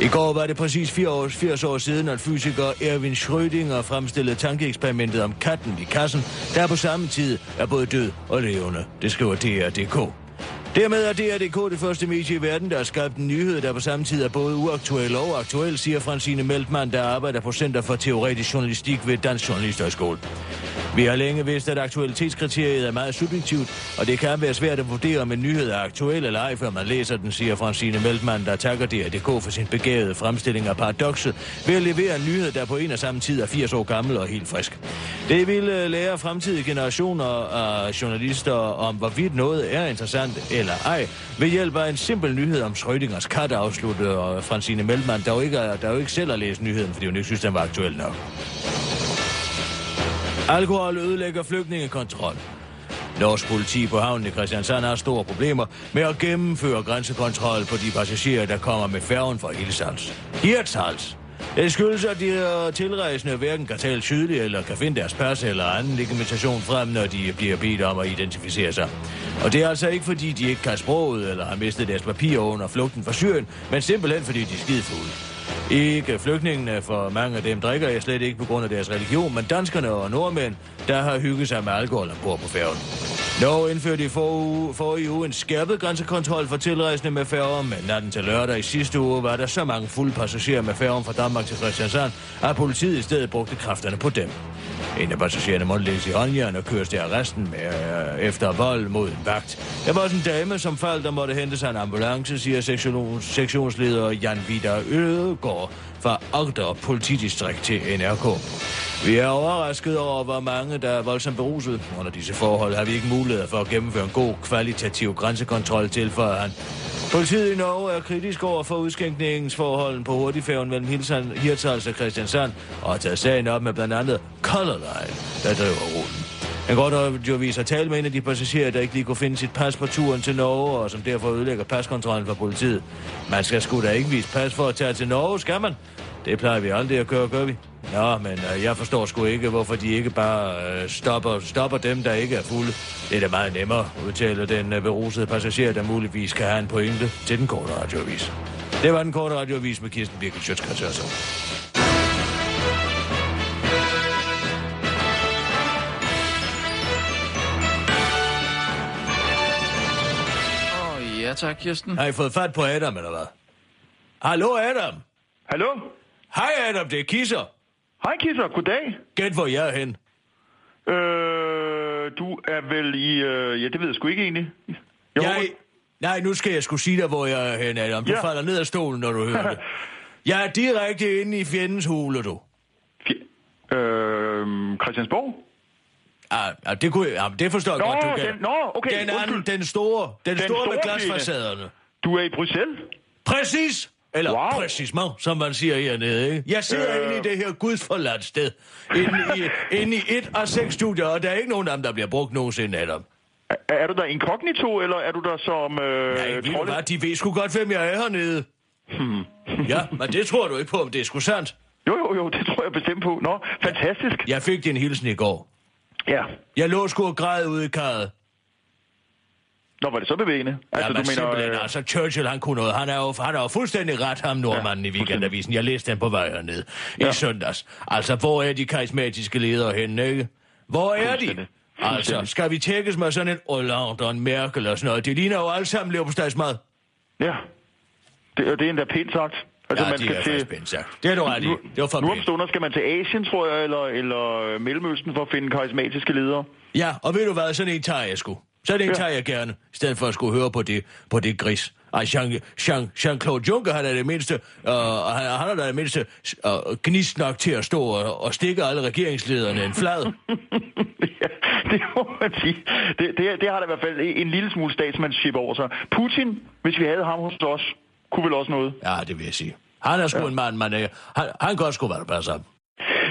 [SPEAKER 4] I går var det præcis 80 år, siden, at fysiker Erwin Schrödinger fremstillede tankeeksperimentet om katten i kassen, der på samme tid er både død og levende. Det skriver DR.dk. Dermed er DR.dk det første medie i verden, der har skabt en nyhed, der på samme tid er både uaktuel og aktuel, siger Francine Meltmann, der arbejder på Center for Teoretisk Journalistik ved Dansk Journalisterskole. Vi har længe vidst, at aktualitetskriteriet er meget subjektivt, og det kan være svært at vurdere, om en nyhed er aktuel eller ej, før man læser den, siger Francine Meltmann, der takker DR.dk for sin begavede fremstilling af paradokset ved at levere en nyhed, der på en og samme tid er 80 år gammel og helt frisk. Det vil øh, lære fremtidige generationer af journalister om, hvorvidt noget er interessant eller ej, ved hjælp af en simpel nyhed om Schrödingers kat, afslutter øh, Francine Meltmann, der jo ikke, er, der jo ikke selv har læst nyheden, fordi hun ikke synes, den var aktuel nok. Alkohol ødelægger flygtningekontrol. Norsk politi på havnen i Christiansand har store problemer med at gennemføre grænsekontrol på de passagerer, der kommer med færgen fra Hilsals. Hirtshals. Det skyldes, at de tilrejsende hverken kan tale tydeligt eller kan finde deres pas eller anden legitimation frem, når de bliver bedt om at identificere sig. Og det er altså ikke, fordi de ikke kan sproget eller har mistet deres papirer under flugten fra Syrien, men simpelthen fordi de er skidefulde. Ikke flygtningene, for mange af dem drikker jeg slet ikke på grund af deres religion, men danskerne og nordmænd, der har hygget sig med alkohol ombord på færgen. Norge indførte i forrige, forrige uge en skærpet grænsekontrol for tilrejsende med færger, men natten til lørdag i sidste uge var der så mange fulde passagerer med færgen fra Danmark til Christiansand, at politiet i stedet brugte kræfterne på dem. En af passagererne måtte lægge i håndjern og køres til arresten med, øh, efter vold mod en vagt. Der var også en dame, som faldt og måtte hente sig en ambulance, siger sektions, sektionsleder Jan Vidar Ødegaard fra Agder politidistrikt til NRK. Vi er overrasket over, hvor mange der er voldsomt beruset. Under disse forhold har vi ikke mulighed for at gennemføre en god kvalitativ grænsekontrol til, han Politiet i Norge er kritisk over for udskænkningsforholden på hurtigfærgen mellem Hirtshals og Christiansand og har taget sagen op med blandt andet Color Line, der driver ruten. Han går dog jo vise at tale med en af de passagerer, der ikke lige kunne finde sit pas på turen til Norge, og som derfor ødelægger paskontrollen for politiet. Man skal sgu da ikke vise pas for at tage til Norge, skal man? Det plejer vi aldrig at gøre, gør vi? Nå, men øh, jeg forstår sgu ikke, hvorfor de ikke bare øh, stopper, stopper dem, der ikke er fulde. Det er da meget nemmere, udtaler den øh, berusede passager, der muligvis kan have en pointe til den korte radioavis. Det var den korte radioavis med Kirsten Birgit Sjøtskrets
[SPEAKER 5] Ja tak, Kirsten.
[SPEAKER 4] Har I fået fat på Adam, eller hvad? Hallo, Adam.
[SPEAKER 9] Hallo?
[SPEAKER 4] Hej, Adam. Det er Kisser.
[SPEAKER 9] Hej, Kisser. Goddag.
[SPEAKER 4] Gæt, hvor jeg er hen.
[SPEAKER 9] Øh, du er vel i... Øh, ja, det ved jeg sgu ikke egentlig. Jeg,
[SPEAKER 4] jeg håber... Nej, nu skal jeg sgu sige dig, hvor jeg er hen, Adam. Du ja. falder ned af stolen, når du hører det. Jeg er direkte inde i fjendens hule, du.
[SPEAKER 9] Fj- øh, Christiansborg?
[SPEAKER 4] Ah, ah, det, kunne, ah, det forstår jeg
[SPEAKER 9] nå,
[SPEAKER 4] godt, du kan.
[SPEAKER 9] Den, nå, okay,
[SPEAKER 4] den anden, den store, den, den store, store med glasfacaderne.
[SPEAKER 9] Du er i Bruxelles?
[SPEAKER 4] Præcis! Eller wow. præcis, som man siger hernede, ikke? Jeg sidder øh... inde i det her gudsforladt sted. Inde i, inde i et af seks studier, og der er ikke nogen af dem, der bliver brugt nogensinde af dem.
[SPEAKER 9] Er, er du der inkognito, eller er du der som... Øh,
[SPEAKER 4] Nej, ved du hvad, de ved sgu godt, hvem jeg er hernede. Hmm. ja, men det tror du ikke på, om det er sgu sandt.
[SPEAKER 9] Jo, jo, jo, det tror jeg bestemt på. Nå, fantastisk.
[SPEAKER 4] Jeg fik din hilsen i går.
[SPEAKER 9] Ja.
[SPEAKER 4] Jeg lå sgu og græd ude i karret.
[SPEAKER 9] Nå, var det så bevægende?
[SPEAKER 4] Altså, ja, men du mener, øh... altså, Churchill, han kunne noget. Han er jo, han er jo fuldstændig ret, ham nordmanden ja, i weekendavisen. Jeg læste den på vej herned ja. i søndags. Altså, hvor er de karismatiske ledere henne, ikke? Hvor er de? Altså, skal vi tækkes med sådan en Hollande og en Merkel og sådan noget? De ligner jo alle sammen leverpostejsmad.
[SPEAKER 9] Ja, det, det er endda pænt sagt.
[SPEAKER 4] Altså, ja, man skal til... pænt sagt. Det er du ret i. Det var for
[SPEAKER 9] Nu om stunder skal man til Asien, tror jeg, eller, eller Mellemøsten for at finde karismatiske ledere.
[SPEAKER 4] Ja, og ved du hvad, sådan en tager jeg sgu. Så det ja. tager jeg gerne, i stedet for at skulle høre på det, på det gris. Ej, Jean, Jean, Jean-Claude Juncker, han er det mindste, uh, han, han er det mindste uh, gnist nok til at stå og, og stikke alle regeringslederne en flad.
[SPEAKER 9] ja, det må man sige. Det, det, det har der i hvert fald en lille smule statsmandship over sig. Putin, hvis vi havde ham hos os, kunne vel også noget.
[SPEAKER 4] Ja, det vil jeg sige. Han er sgu ja. en mand, man er. Han, han kan også sgu være der passer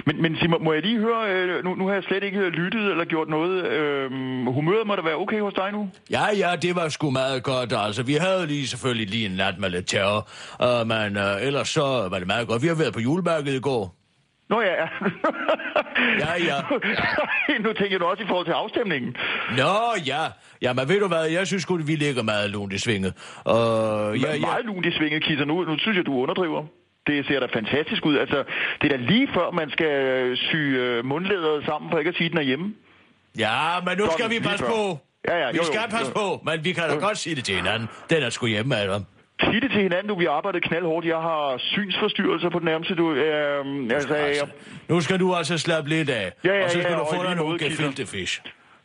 [SPEAKER 9] men, men Simon, må jeg lige høre, øh, nu, nu har jeg slet ikke lyttet eller gjort noget. Øh, humøret må da være okay hos dig nu?
[SPEAKER 4] Ja, ja, det var sgu meget godt. Altså, vi havde lige selvfølgelig lige en nat med lidt terror, uh, men uh, ellers så var det meget godt. Vi har været på julemarkedet i går.
[SPEAKER 9] Nå ja, ja.
[SPEAKER 4] Ja, ja.
[SPEAKER 9] nu tænker du også i forhold til afstemningen.
[SPEAKER 4] Nå, ja. Ja, men ved du hvad, jeg synes godt, vi ligger meget lunt i svinget. Og
[SPEAKER 9] Ja,
[SPEAKER 4] ja, ja,
[SPEAKER 9] Meget lunt i svinget, Kisser. Nu, nu synes jeg, du underdriver. Det ser da fantastisk ud. Altså, det er da lige før, man skal øh, sy øh, mundlederet sammen, for ikke at sige, den er hjemme.
[SPEAKER 4] ja, men nu
[SPEAKER 9] Godt,
[SPEAKER 4] skal vi passe på.
[SPEAKER 9] Ja, ja,
[SPEAKER 4] Vi
[SPEAKER 9] jo, jo,
[SPEAKER 4] skal passe
[SPEAKER 9] jo.
[SPEAKER 4] på, men vi kan da godt sige det til hinanden. Den er sgu hjemme, Adam.
[SPEAKER 9] Sig det til hinanden, du. Vi har arbejdet knaldhårdt. Jeg har synsforstyrrelser på det nærmeste. Du, øh, altså,
[SPEAKER 4] Altså,
[SPEAKER 9] jeg,
[SPEAKER 4] nu skal du altså slappe lidt af.
[SPEAKER 9] Ja, ja,
[SPEAKER 4] og så skal
[SPEAKER 9] ja,
[SPEAKER 4] du få dig nogle gefilte fish.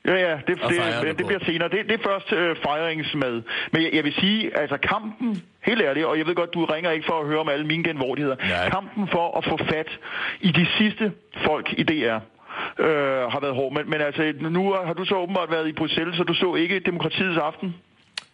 [SPEAKER 9] Ja, ja, det, det,
[SPEAKER 4] det
[SPEAKER 9] det, bliver senere. Det, det er først øh, fejringsmad. Men jeg, jeg vil sige, altså kampen, helt ærligt, og jeg ved godt, du ringer ikke for at høre om alle mine genvordigheder.
[SPEAKER 4] Nej.
[SPEAKER 9] Kampen for at få fat i de sidste folk i DR øh, har været hård. Men, men altså, nu har du så åbenbart været i Bruxelles, så du så ikke demokratiets aften.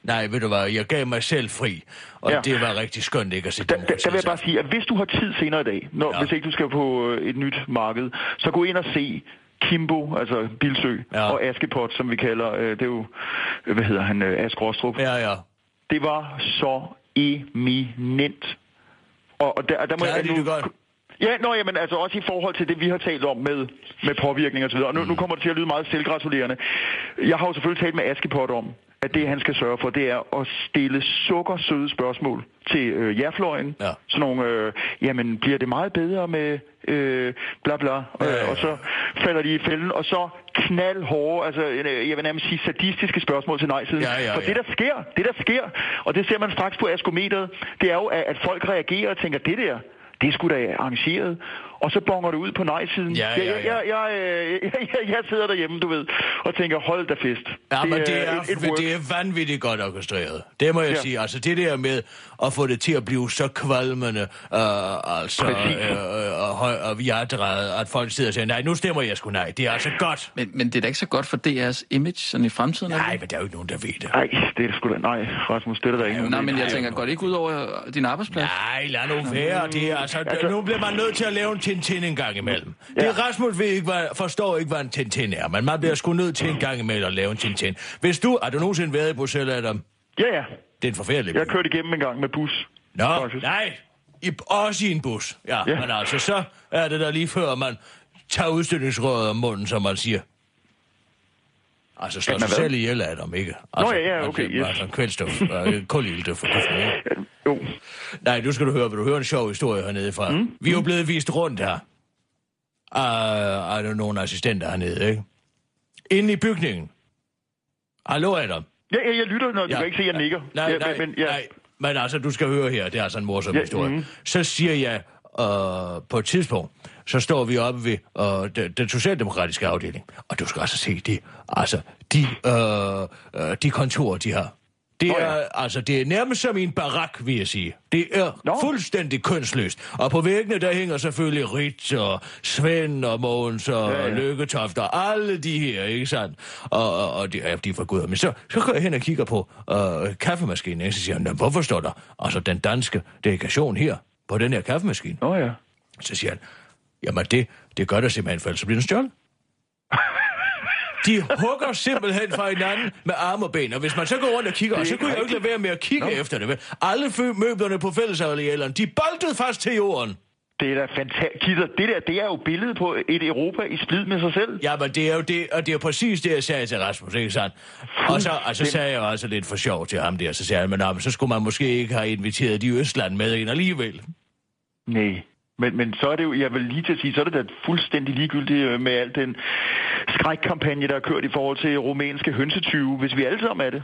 [SPEAKER 4] Nej, ved du hvad, jeg gav mig selv fri, og
[SPEAKER 9] Ja.
[SPEAKER 4] det var rigtig skønt ikke at se
[SPEAKER 9] Der, der, der vil jeg bare sige, at hvis du har tid senere i dag, når, ja.
[SPEAKER 4] Ja.
[SPEAKER 9] hvis ikke du skal på øh, et nyt marked, så gå ind og se Kimbo, altså Bilsø, ja. Og Askepot, som vi kalder, øh, det er jo, hvad hedder han, øh, Ask Rostrup.
[SPEAKER 4] Ja, ja.
[SPEAKER 9] Det var så eminent. Og, og der, der må
[SPEAKER 4] Klarede
[SPEAKER 9] jeg
[SPEAKER 4] det godt?
[SPEAKER 9] Ja, nå, jamen, altså også i forhold til det, vi har talt om med, med påvirkning og så videre. Og nu, mm. nu kommer det til at lyde meget selvgratulerende. Jeg har jo selvfølgelig talt med Askepot om, at det, han skal sørge for, det er at stille sukkersøde spørgsmål til øh, jærfløjen.
[SPEAKER 4] Ja.
[SPEAKER 9] Sådan nogle, øh, jamen, bliver det meget bedre med øh, bla bla,
[SPEAKER 4] Ja, ja,
[SPEAKER 9] øh,
[SPEAKER 4] ja.
[SPEAKER 9] og så falder de i fælden, og så knaldhårde, altså øh, jeg vil nærmest sige sadistiske spørgsmål til nej-siden.
[SPEAKER 4] Ja, ja,
[SPEAKER 9] For
[SPEAKER 4] ja.
[SPEAKER 9] det, der sker, det der sker, og det ser man straks på askometeret, det er jo, at, at folk reagerer og tænker, det der, det sgu da arrangeret. Og så bonger det ud på nej-siden.
[SPEAKER 4] Ja, ja,
[SPEAKER 9] Jeg,
[SPEAKER 4] ja.
[SPEAKER 9] jeg, jeg, jeg, jeg, jeg sidder derhjemme, du ved, og tænker, hold da fest.
[SPEAKER 4] Ja, men det er,
[SPEAKER 9] et, et
[SPEAKER 4] det er vanvittigt godt orkestreret. Det må jeg
[SPEAKER 9] Ja.
[SPEAKER 4] sige. Altså det der med at få det til at blive så kvalmende, øh, altså, øh, øh, og, høj, og hjerterædet, at folk sidder og siger, nej, nu stemmer jeg sgu nej. Det er altså godt.
[SPEAKER 5] Men, men det er da ikke så godt for DR's image sådan i fremtiden? det?
[SPEAKER 4] Nej, men der er jo ikke nogen, der ved det.
[SPEAKER 9] Nej, det er sgu da... Nej, Rasmus, det er der ikke nogen.
[SPEAKER 5] Nej, men jeg
[SPEAKER 4] Nej,
[SPEAKER 5] tænker, det ikke ud over din arbejdsplads?
[SPEAKER 4] Nej, lad nu være. Det er, altså,
[SPEAKER 9] Altså-
[SPEAKER 4] altså, nu bliver man nødt til at lave en Tintin en gang imellem. Ja. Det er Rasmus ved ikke, hvad, forstår ikke, hvad en Tintin er, men man bliver sgu nødt til en gang imellem at lave en Tintin. Hvis du, har du nogensinde været i Bruxelles, Adam?
[SPEAKER 9] Ja, ja.
[SPEAKER 4] Det er en forfærdelig
[SPEAKER 9] Jeg
[SPEAKER 4] by.
[SPEAKER 9] kørte igennem en gang med bus.
[SPEAKER 4] Nå,
[SPEAKER 9] faktisk.
[SPEAKER 4] nej. I, også i en bus. Ja,
[SPEAKER 9] Ja.
[SPEAKER 4] men altså, så er det der lige før, man tager udstødningsrøret om munden, som man siger. Altså, slår sig selv ihjel af dem, ikke? Altså,
[SPEAKER 9] ja, ja,
[SPEAKER 4] man
[SPEAKER 9] okay,
[SPEAKER 4] bliver-
[SPEAKER 9] yes.
[SPEAKER 4] Altså, kvælstof, øh, kulilte for ikke?
[SPEAKER 9] Jo.
[SPEAKER 4] Nej, nu skal du høre, vil du høre en sjov historie hernede fra. Mm. Vi er jo blevet vist rundt her. Af, af nogle assistenter hernede, ikke? Inde i bygningen. Hallo, Adam.
[SPEAKER 9] Ja, ja, jeg lytter, når du kan ikke se, at jeg nikker.
[SPEAKER 4] Nej,
[SPEAKER 9] ja,
[SPEAKER 4] nej,
[SPEAKER 9] men, ja.
[SPEAKER 4] nej. Men altså, du skal høre her, det er altså en morsom
[SPEAKER 9] Ja,
[SPEAKER 4] ja, historie. Mm. Så siger jeg, øh, på et tidspunkt, så står vi oppe ved øh, den, den socialdemokratiske afdeling. Og du skal altså se det. Altså, de, øh, øh, de kontorer, de har. Det
[SPEAKER 9] Nå
[SPEAKER 4] er,
[SPEAKER 9] ja.
[SPEAKER 4] altså, det er nærmest som en barak, vil jeg sige. Det er
[SPEAKER 9] Nå.
[SPEAKER 4] Nå. fuldstændig kønsløst. Og på væggene, der hænger selvfølgelig Ritz og Svend og Mogens og
[SPEAKER 9] Ja,
[SPEAKER 4] ja. Lykketoft og alle de her, ikke sandt? Og, og, og de, ja, de er for gud. Men så, så går jeg hen og kigger på øh, kaffemaskinen, ikke? så siger han, "Nå, hvorfor står der altså den danske delegation her på den her kaffemaskine?
[SPEAKER 9] Nå ja.
[SPEAKER 4] Så siger han, jamen det, det gør der simpelthen, for ellers så bliver den stjålet. De hugger simpelthen fra hinanden med arme og ben, og hvis man så går rundt og kigger,
[SPEAKER 9] er
[SPEAKER 4] så kunne jeg jo ikke lade være med at kigge
[SPEAKER 9] Nå.
[SPEAKER 4] efter det. Alle møblerne på fællesarealerne, de boltede fast til jorden.
[SPEAKER 9] Det er da fantastisk. Det der, det er jo billedet på et Europa i splid med sig selv.
[SPEAKER 4] Ja, men det er jo det, og det er jo præcis det, jeg sagde til Rasmus, ikke sandt? Og så, og så sagde jeg altså lidt for sjov til ham der, så sagde jeg, men, men så skulle man måske ikke have inviteret de Østland med ind alligevel.
[SPEAKER 9] Nej. Men, men så er det jo, jeg vil lige til at sige, så er det da fuldstændig ligegyldigt øh, med al den skrækkampagne, der er kørt i forhold til rumænske hønsetyve, hvis vi alle sammen er det.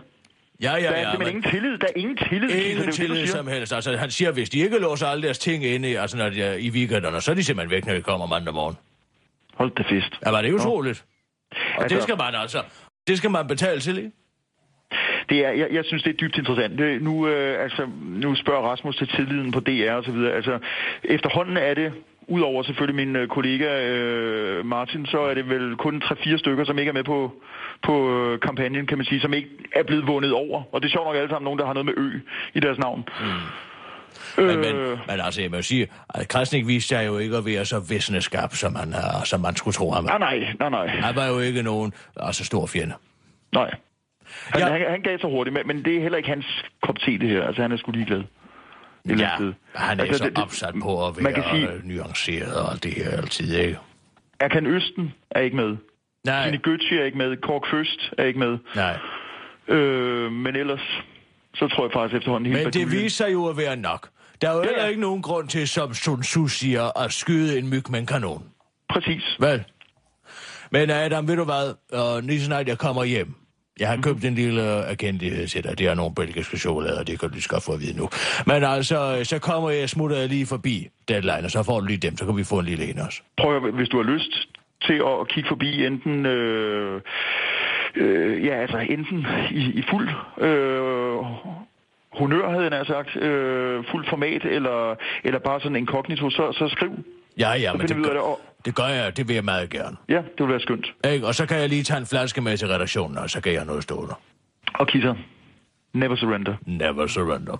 [SPEAKER 4] Ja, ja,
[SPEAKER 9] Der er
[SPEAKER 4] ja.
[SPEAKER 9] simpelthen ingen tillid. Der er ingen tillid. Det
[SPEAKER 4] Ingen
[SPEAKER 9] det,
[SPEAKER 4] tillid
[SPEAKER 9] siger.
[SPEAKER 4] som helst. Altså, han siger, hvis de ikke låser alle deres ting inde altså, når de i weekenderne, så er de simpelthen væk, når de kommer mandag morgen.
[SPEAKER 9] Hold da fest.
[SPEAKER 4] Ja, men det er utroligt. Og
[SPEAKER 9] Altså-
[SPEAKER 4] det skal man altså... Det skal man betale til, ikke?
[SPEAKER 9] Det er, jeg, jeg synes, det er dybt interessant. Det, nu, øh, altså, nu spørger Rasmus til tilliden på DR og så videre. Altså, efterhånden er det, udover selvfølgelig min øh, kollega øh, Martin, så er det vel kun 3-4 stykker, som ikke er med på, på øh, kampagnen, kan man sige, som ikke er blevet vundet over. Og det er sjovt nok alle sammen nogen, der har noget med ø i deres navn.
[SPEAKER 4] Mm. Men, men, men altså, jeg må sige, at Krasnik viste sig jo ikke at være så visneskab, som man, uh, som man skulle tro ham.
[SPEAKER 9] Nej, nej, nej, nej.
[SPEAKER 4] Han var jo ikke nogen altså, stor fjende.
[SPEAKER 9] nej. Han,
[SPEAKER 4] Ja.
[SPEAKER 9] han, han gav sig hurtigt, men, men det er heller ikke hans kop te, det her. Altså, han er sgu ligeglad. Eller
[SPEAKER 4] Ja,
[SPEAKER 9] sted.
[SPEAKER 4] han er
[SPEAKER 9] Altså,
[SPEAKER 4] så
[SPEAKER 9] det-
[SPEAKER 4] opsat på at
[SPEAKER 9] man kan
[SPEAKER 4] være
[SPEAKER 9] sige-
[SPEAKER 4] sige... nuanceret og det her altid, ikke?
[SPEAKER 9] Erkan Østen er ikke med.
[SPEAKER 4] Nej,
[SPEAKER 9] Tine Götze er ikke med. Kork Først er ikke med.
[SPEAKER 4] nej.
[SPEAKER 9] Øh, men ellers, så tror jeg faktisk efterhånden
[SPEAKER 4] Men det viser jo at være nok. Der er jo
[SPEAKER 9] Ja,
[SPEAKER 4] heller
[SPEAKER 9] ja.
[SPEAKER 4] ikke nogen grund til, som Sun Tzu siger, at skyde en myg med en kanon.
[SPEAKER 9] Præcis.
[SPEAKER 4] Vel? Men Adam, ved du hvad? Uh, lige snart jeg kommer hjem, jeg har købt en lille erkendelighed til dig. Det er nogle belgiske chokolader, det kan du lige godt få at vide nu. Men altså, så kommer jeg, smutter jeg lige forbi deadline, og så får du lige dem, så kan vi få en lille en også.
[SPEAKER 9] Prøv at, hvis du har lyst til at kigge forbi enten... Øh, øh, ja, altså enten i, i fuld øh, honør, havde jeg sagt, øh, fuld format, eller, eller bare sådan inkognito, så, så skriv.
[SPEAKER 4] Ja, ja, men det,
[SPEAKER 9] af det,
[SPEAKER 4] gør,
[SPEAKER 9] og-
[SPEAKER 4] det gør jeg, det vil jeg meget gerne.
[SPEAKER 9] Ja, det vil være skønt.
[SPEAKER 4] Ikke? Og så kan jeg lige tage en flaske med til redaktionen, og så kan jeg noget stående.
[SPEAKER 9] Og Kisser, never surrender.
[SPEAKER 4] Never surrender.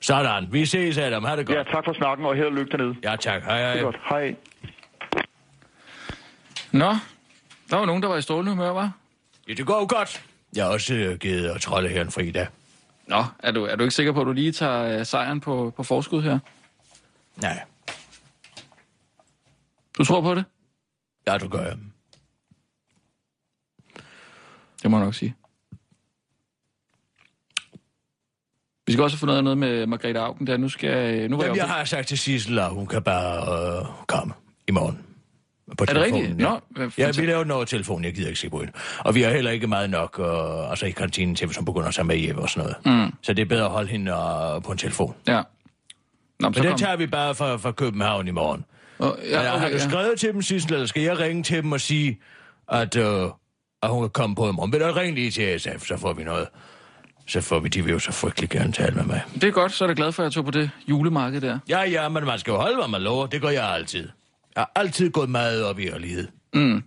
[SPEAKER 4] Sådan, vi ses, Adam. Ha' det godt.
[SPEAKER 9] Ja, tak for snakken, og held og lykke dernede.
[SPEAKER 4] Ja, tak. Hej, hej.
[SPEAKER 9] Det er godt. Hej.
[SPEAKER 5] Nå, der var nogen, der var i strålende humør, var?
[SPEAKER 4] Ja, det går jo godt. Jeg har også øh, givet at trolde her en fri dag.
[SPEAKER 5] Nå, er du, er du ikke sikker på, at du lige tager øh, sejren på, på forskud her?
[SPEAKER 4] Nej,
[SPEAKER 5] Du tror på det?
[SPEAKER 4] ja, du gør jeg.
[SPEAKER 5] Det må jeg nok sige. Vi skal også have fundet noget med Margrethe Augen der. Nu skal... Nu var
[SPEAKER 4] Jamen,
[SPEAKER 5] jeg,
[SPEAKER 4] jeg har sagt til Sissel, at hun kan bare øh, komme i morgen. På
[SPEAKER 5] Er det rigtigt?
[SPEAKER 4] Ja.
[SPEAKER 5] Nå,
[SPEAKER 4] ja, vi laver over telefon, jeg gider ikke se på hende. Og vi har heller ikke meget nok øh, altså i kantinen til, som begynder at tage med hjem og sådan noget. Mm. Så det er bedre at holde hende øh, på en telefon.
[SPEAKER 5] Ja. Nå, men
[SPEAKER 4] Men den
[SPEAKER 5] kom...
[SPEAKER 4] tager vi bare fra, fra København i morgen.
[SPEAKER 5] Åh,
[SPEAKER 4] Ja,
[SPEAKER 5] ja,
[SPEAKER 4] har
[SPEAKER 5] okay,
[SPEAKER 4] du
[SPEAKER 5] ja.
[SPEAKER 4] skrevet til dem, Sissel, eller skal jeg ringe til dem og sige, at, øh, at hun kan komme på i morgen? Men ring lige til SF, så får vi noget. Så får vi, de vil jo så frygtelig gerne tale med mig.
[SPEAKER 5] Det er godt, så er jeg glad for, at jeg tog på det julemarked der.
[SPEAKER 4] Ja, ja, men man skal jo holde, hvad man lover. Det gør jeg altid. Jeg har altid gået meget op i ærlighed.
[SPEAKER 5] Mm.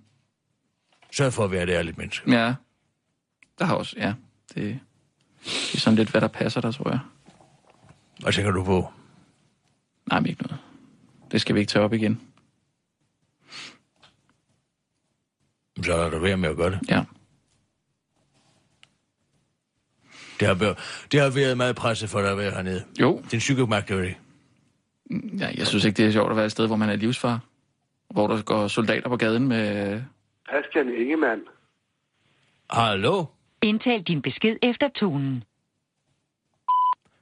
[SPEAKER 4] Sørg for at være et ærligt menneske.
[SPEAKER 5] Ja. Der har også, ja. Det, det er sådan lidt, hvad der passer der, tror jeg.
[SPEAKER 4] Hvad tænker du på?
[SPEAKER 5] Nej, men ikke noget. Det skal vi ikke tage op igen.
[SPEAKER 4] Så er der være med at gøre det.
[SPEAKER 5] Ja.
[SPEAKER 4] Det har, været, det har været meget presset for dig at være hernede.
[SPEAKER 5] Jo,
[SPEAKER 4] Din psykomagt er det.
[SPEAKER 5] ja, jeg synes ikke, det er sjovt at være et sted, hvor man er livsfar. Hvor der går soldater på gaden med...
[SPEAKER 10] Christian Ingemann.
[SPEAKER 4] Hallo?
[SPEAKER 8] Indtal din besked efter tonen.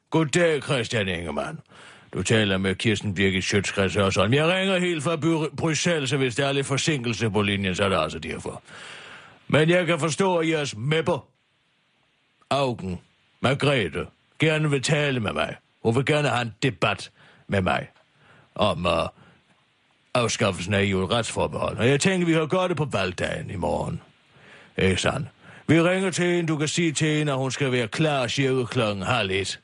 [SPEAKER 4] Goddag, Christian Ingemann. Du taler med Kirsten Birgit Sjøtskreds Hørsholm. Jeg ringer helt fra Bry- Bruxelles, så hvis der er lidt forsinkelse på linjen, så er det altså derfor. Men jeg kan forstå, at jeres mepper, Augen, Margrethe, gerne vil tale med mig. Hun vil gerne have en debat med mig om uh, afskaffelsen af EU retsforbehold. Og jeg tænker, vi har gjort det på valgdagen i morgen. Ikke sandt? Vi ringer til hende, du kan sige til hende, at hun skal være klar cirka klokken halv et.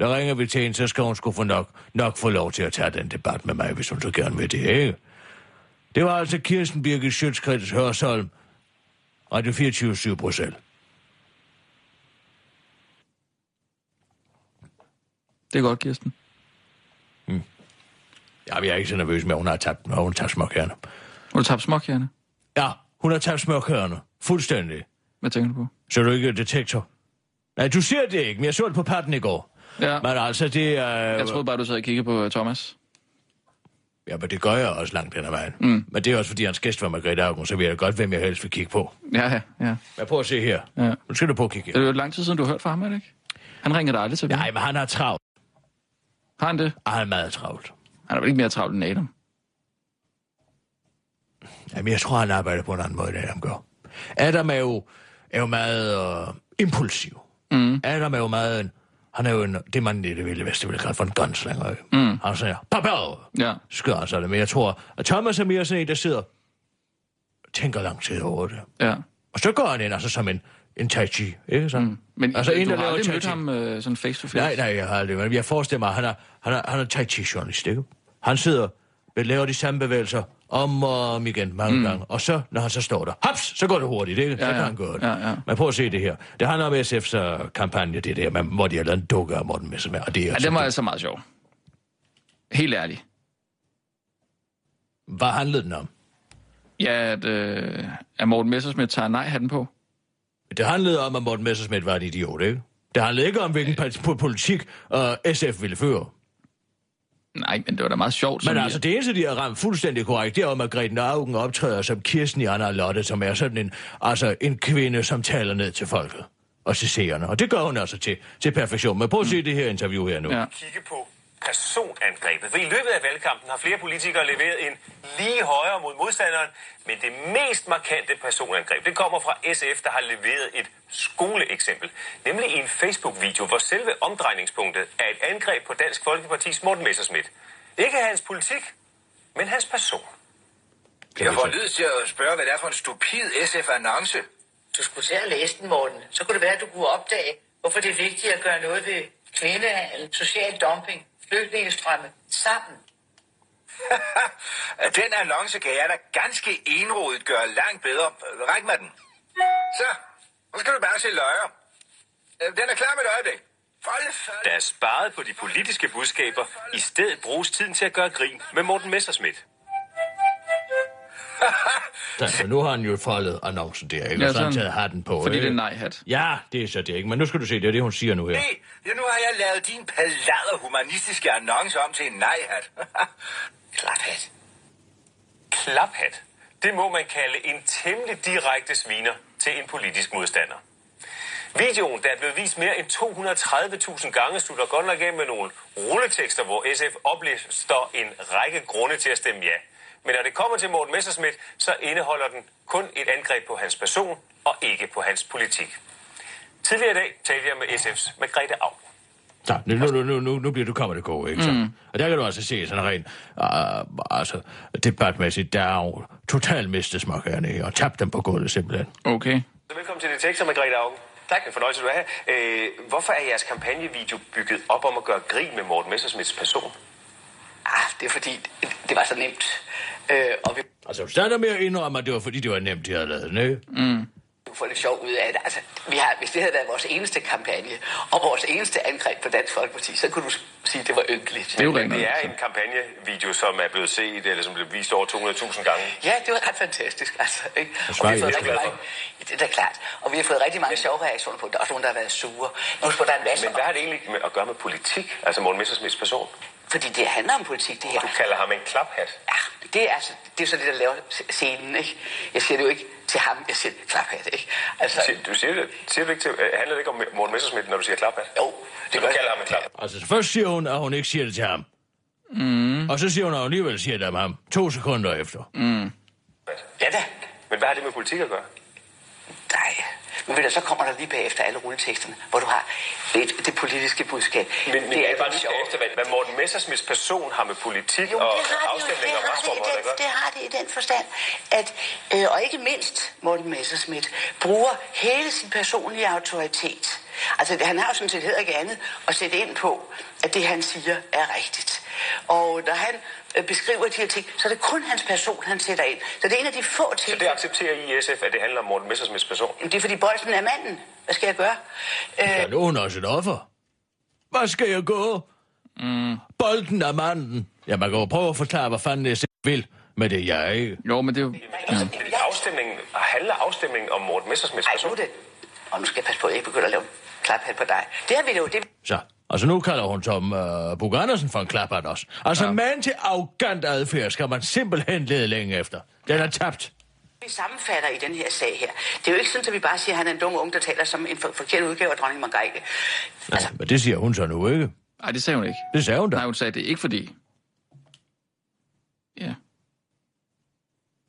[SPEAKER 4] Så ringer vi til hende, så skal hun sgu få nok, nok få lov til at tage den debat med mig, hvis hun så gerne vil det, ikke? Det var altså Kirsten Birgit Sjøtskreds Hørsholm, Radio 24 Bruxelles.
[SPEAKER 5] Det er godt, Kirsten.
[SPEAKER 4] Ja, jeg er ikke så nervøs med, at hun har tabt, når hun tager småkærne.
[SPEAKER 5] Har du tabt småkærne?
[SPEAKER 4] Ja, hun har tabt småkærne. Fuldstændig.
[SPEAKER 5] Hvad tænker du på?
[SPEAKER 4] Så er du ikke detektor? Nej, du ser det ikke, men jeg så det på patten i går.
[SPEAKER 5] Ja,
[SPEAKER 4] Men altså, det er...
[SPEAKER 5] jeg troede bare, du sad og kiggede på øh, Thomas.
[SPEAKER 4] Ja, men det gør jeg også langt den ad vejen. Mm. Men det er også, fordi hans gæst var Margrethe Augen, så ved jeg godt, hvem jeg helst vil kigge på.
[SPEAKER 5] Ja, ja, ja.
[SPEAKER 4] Men prøv at se her.
[SPEAKER 5] ja.
[SPEAKER 4] Nu skal du på at kigge
[SPEAKER 5] Det
[SPEAKER 4] her.
[SPEAKER 5] er jo lang tid siden, du har hørt fra ham, er det ikke? Han ringer dig aldrig til
[SPEAKER 4] Nej, men han har travlt.
[SPEAKER 5] Har han det?
[SPEAKER 4] Og han er meget travlt.
[SPEAKER 5] Han er vel ikke mere travlt end Adam?
[SPEAKER 4] Jamen, jeg tror, han arbejder på en anden måde, end Adam gør. Adam er jo, er jo meget øh, impulsiv.
[SPEAKER 5] Mm.
[SPEAKER 4] Adam er jo meget en... Han er jo en, det man i det vilde vest, ville kalde for en gunslinger.
[SPEAKER 5] Mm.
[SPEAKER 4] Han siger, papa!
[SPEAKER 5] Ja.
[SPEAKER 4] Skør han så det. Men jeg tror, at Thomas er mere sådan en, der sidder tænker lang tid over det.
[SPEAKER 5] Ja.
[SPEAKER 4] Og så går han ind, altså som en, en tai chi, ikke sådan? Mm.
[SPEAKER 5] Men
[SPEAKER 4] altså, en,
[SPEAKER 5] du
[SPEAKER 4] der
[SPEAKER 5] har aldrig mødt ham øh, sådan face to face?
[SPEAKER 4] Nej, nej, jeg har aldrig. Men jeg forestiller mig, han er, han er, han er tai chi journalist, ikke? Han sidder laver de samme bevægelser om og om igen mange mm. gange. Og så, når han så står der, haps, så går det hurtigt, ikke? Så
[SPEAKER 5] Ja,
[SPEAKER 4] kan
[SPEAKER 5] ja.
[SPEAKER 4] han gøre det.
[SPEAKER 5] Ja, ja.
[SPEAKER 4] Men prøv at se det her. Det handler om SF's uh, kampagne, det der, med, hvor de har lavet en dukke af Morten Messermann. Og det er
[SPEAKER 5] Ja,
[SPEAKER 4] altså,
[SPEAKER 5] det var altså meget sjov. Helt ærligt.
[SPEAKER 4] Hvad handlede den om?
[SPEAKER 5] Ja, at, øh, at Morten Messersmith tager nej-hatten på.
[SPEAKER 4] Det handlede om, at Morten Messerschmidt var en idiot, ikke? Det handlede ikke om, hvilken po- politik uh, SF ville føre.
[SPEAKER 5] Nej, men det var da meget sjovt.
[SPEAKER 4] Men altså,
[SPEAKER 5] I-
[SPEAKER 4] det eneste, de har ramt fuldstændig korrekt, det er, at Margrethe Augen optræder som Kirsten Janna Lotte, som er sådan en, altså en kvinde, som taler ned til folket og til seerne. Og det gør hun altså til, til perfektion. Men prøv at se det her interview her nu.
[SPEAKER 5] Ja.
[SPEAKER 10] kigge på personangrebet. For i løbet af valgkampen har flere politikere leveret en lige højere mod modstanderen, men det mest markante personangreb, det kommer fra SF, der har leveret et skoleeksempel. Nemlig i en Facebook-video, hvor selve omdrejningspunktet er et angreb på Dansk Folkepartis Morten Messerschmidt. Ikke hans politik, men hans person.
[SPEAKER 11] Jeg får lyd til at spørge, hvad det er for en stupid SF-annonce.
[SPEAKER 12] Du skulle til at læse den, Morten. Så kunne det være, at du kunne opdage, hvorfor det er vigtigt at gøre noget ved kvindehandel, social dumping, flygtningestrømme sammen.
[SPEAKER 11] Den annonce kan jeg da ganske enrodet gøre langt bedre. Ræk mig den. Så, nu skal du bare se løjer. Øh, Den er klar med et øjeblik.
[SPEAKER 10] Der er sparet på de politiske budskaber. I stedet bruges tiden til at gøre grin med Morten Messerschmidt.
[SPEAKER 4] Så, så nu har han jo foldet annoncen der, ikke?
[SPEAKER 5] Ja,
[SPEAKER 4] og så har han taget hatten på.
[SPEAKER 5] Fordi
[SPEAKER 4] ikke?
[SPEAKER 5] det er nej-hat.
[SPEAKER 4] Ja, det er så det, ikke? Men nu skal du se, det er det, hun siger nu her.
[SPEAKER 11] Hey, ja, nu har jeg lavet din palader humanistiske annonce om til en nej-hat.
[SPEAKER 12] Klaphat.
[SPEAKER 10] Klaphat. Det må man kalde en temmelig direkte sviner til en politisk modstander. Videoen, der er blevet vist mere end 230.000 gange, slutter godt nok af med nogle rulletekster, hvor SF oplister en række grunde til at stemme ja. Men når det kommer til Morten Messerschmidt, så indeholder den kun et angreb på hans person og ikke på hans politik. Tidligere i dag talte jeg med SF's Margrethe Aug.
[SPEAKER 4] Så, nu, nu, nu, nu, nu bliver du kommet det gå, ikke så? Mm. Og der kan du altså se sådan rent, uh, altså, debatmæssigt, der er jo totalt mistet småkærne og tabt dem på gulvet simpelthen.
[SPEAKER 5] Okay.
[SPEAKER 10] Så velkommen til Detektor, Margrethe Augen. Tak. En fornøjelse, du er her. Øh, hvorfor er jeres kampagnevideo bygget op om at gøre grin med Morten Messerschmidts person?
[SPEAKER 12] Ah, det er fordi, det, det var så nemt. Øh, og vi
[SPEAKER 4] Altså, så er der med at indrømme, at det var fordi, det var nemt, de havde lavet ikke?
[SPEAKER 5] Mm.
[SPEAKER 12] kunne få lidt sjov ud af det. Altså, vi har, hvis det havde været vores eneste kampagne, og vores eneste angreb på Dansk Folkeparti, så kunne du sige, at det var ynkeligt.
[SPEAKER 5] Det er jo
[SPEAKER 10] det er en kampagnevideo, som er blevet set, eller som blev vist over 200.000 gange.
[SPEAKER 12] Ja, det var ret fantastisk. Altså, ikke? Og
[SPEAKER 4] svarer
[SPEAKER 12] vi har fået rigtig mange, det er da klart. Og vi har fået rigtig mange sjove reaktioner på det. Der er også nogen, der har været sure. Nu skal der er en masse
[SPEAKER 10] Men hvad har det egentlig med at gøre med politik? Altså Morten Messerschmidts person?
[SPEAKER 12] Fordi det handler om politik, det her.
[SPEAKER 10] Du kalder ham en klaphat.
[SPEAKER 12] Ja, det er, altså, det er så det, der laver scenen, ikke? Jeg siger det jo ikke til ham, jeg siger klaphat, ikke? Altså,
[SPEAKER 10] Siger- Du siger det, siger du ikke til, handler det ikke om Morten Messerschmidt, når du siger klaphat?
[SPEAKER 12] jo,
[SPEAKER 10] Så
[SPEAKER 12] det
[SPEAKER 10] du
[SPEAKER 12] gør
[SPEAKER 10] kalder ham en klaphat?
[SPEAKER 4] Altså, først siger hun, at hun ikke siger det til ham. Mm. Og så siger hun, at hun alligevel siger det om ham. To sekunder efter.
[SPEAKER 5] Mm.
[SPEAKER 12] Ja da.
[SPEAKER 10] Men hvad har det med politik at gøre?
[SPEAKER 12] Nej. Men ved du, så kommer der lige bagefter alle rulleteksterne, hvor du har det, det politiske budskab.
[SPEAKER 10] Men, men
[SPEAKER 12] det
[SPEAKER 10] jeg er bare lige
[SPEAKER 12] sjovt.
[SPEAKER 10] efter, hvad, hvad Morten Messerschmidts person har med politik
[SPEAKER 12] Jo,
[SPEAKER 10] og afstemning og
[SPEAKER 12] har det,
[SPEAKER 10] retsforhold
[SPEAKER 12] i
[SPEAKER 10] at
[SPEAKER 12] den,
[SPEAKER 10] gøre.
[SPEAKER 12] det har det i den forstand, at, øh, og ikke mindst Morten Messerschmidt, bruger hele sin personlige autoritet. Altså, han har jo sådan set heller ikke andet at sætte ind på, at det, han siger, er rigtigt. Og når han beskriver de her ting, så er det kun hans person, han sætter ind. Så det er en af de få
[SPEAKER 10] Så
[SPEAKER 12] ting.
[SPEAKER 10] det accepterer I i SF, at det handler om Morten Messerschmidts person?
[SPEAKER 12] Jamen, det er fordi Bolsen er manden. Hvad skal jeg gøre? Øh,
[SPEAKER 4] Ja, nu er hun også et offer. Hvad skal jeg gå? Mm. Bolden er manden. Ja, man kan jo prøve at forklare, hvad fanden jeg selv vil med det, jeg ikke.
[SPEAKER 5] Jo, men det er jo... Ja.
[SPEAKER 10] Afstemningen, handler afstemningen om Morten
[SPEAKER 12] nu
[SPEAKER 10] person?
[SPEAKER 12] er det. Og nu skal jeg passe på, at jeg ikke begynder at lave klaphat på dig. Det har vi jo. Det
[SPEAKER 4] Så, altså nu kalder hun Tom uh, Bug Andersen for en klappert også. Altså, ja. mand til arrogant adfærd skal man simpelthen lede længe efter. Den er tabt.
[SPEAKER 12] vi sammenfatter i den her sag her. Det er jo ikke sådan, at vi bare siger, at han er en dum ung, der taler som en for- forkert udgave af dronning Margrethe.
[SPEAKER 4] Altså, men det siger hun så nu ikke.
[SPEAKER 5] Nej, det sagde hun ikke.
[SPEAKER 4] Det sagde hun da.
[SPEAKER 5] Nej, hun sagde det ikke fordi... Ja.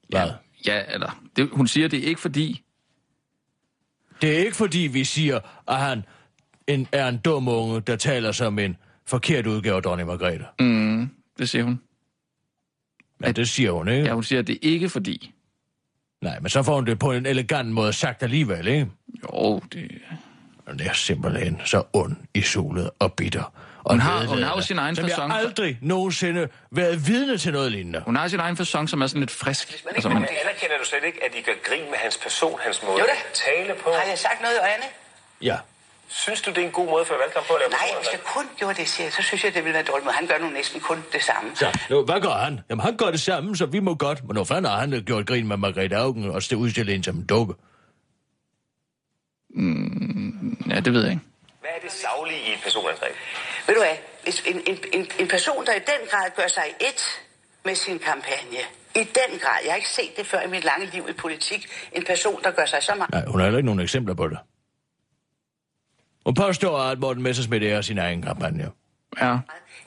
[SPEAKER 4] Hvad?
[SPEAKER 5] Ja, eller... Det, hun siger det ikke fordi...
[SPEAKER 4] Det er ikke fordi, vi siger, at han en, er en dum unge, der taler som en forkert udgave af dronning Margrethe.
[SPEAKER 5] Mm, det siger hun.
[SPEAKER 4] Men det siger hun ikke.
[SPEAKER 5] Ja, hun siger det ikke fordi...
[SPEAKER 4] Nej, men så får hun det på en elegant måde sagt alligevel, ikke?
[SPEAKER 5] Jo, det...
[SPEAKER 4] Det er simpelthen så ond i solet og bitter. Og
[SPEAKER 5] Hun har- hun har jo sin egen
[SPEAKER 4] som jeg aldrig nogensinde været vidne til noget lignende.
[SPEAKER 5] Hun har sin egen fasong, som er sådan lidt frisk.
[SPEAKER 12] man
[SPEAKER 5] Altså,
[SPEAKER 12] ikke
[SPEAKER 5] man,
[SPEAKER 12] må-
[SPEAKER 10] Anerkender du slet ikke, at I gør grin med hans person, hans måde
[SPEAKER 12] Jo
[SPEAKER 10] at tale på?
[SPEAKER 12] Har jeg sagt noget, Anne?
[SPEAKER 4] Ja.
[SPEAKER 10] Synes du, det er en god måde for valgkamp på at lave
[SPEAKER 12] Nej, hvis jeg kun gjorde det, siger jeg, så synes jeg, det ville være dårligt. Men han gør nu næsten kun det samme.
[SPEAKER 4] Så, nu, hvad gør han? Jamen, han gør det samme, så vi må godt. Men nu fanden har han gjort grin med Margrethe Augen og udstillet hende som en dukke.
[SPEAKER 5] mm, ja, det ved jeg ikke.
[SPEAKER 10] Hvad er er det savlige i et personangreb?
[SPEAKER 12] Ved du hvad, hvis en, en, en, en person, der i den grad gør sig et med sin kampagne, i den grad, jeg har ikke set det før i mit lange liv i politik, en person, der gør sig så meget
[SPEAKER 4] Nej, hun har heller ikke nogen eksempler på det. Hun påstår, at Morten Messersmith er sin egen kampagne.
[SPEAKER 5] Ja.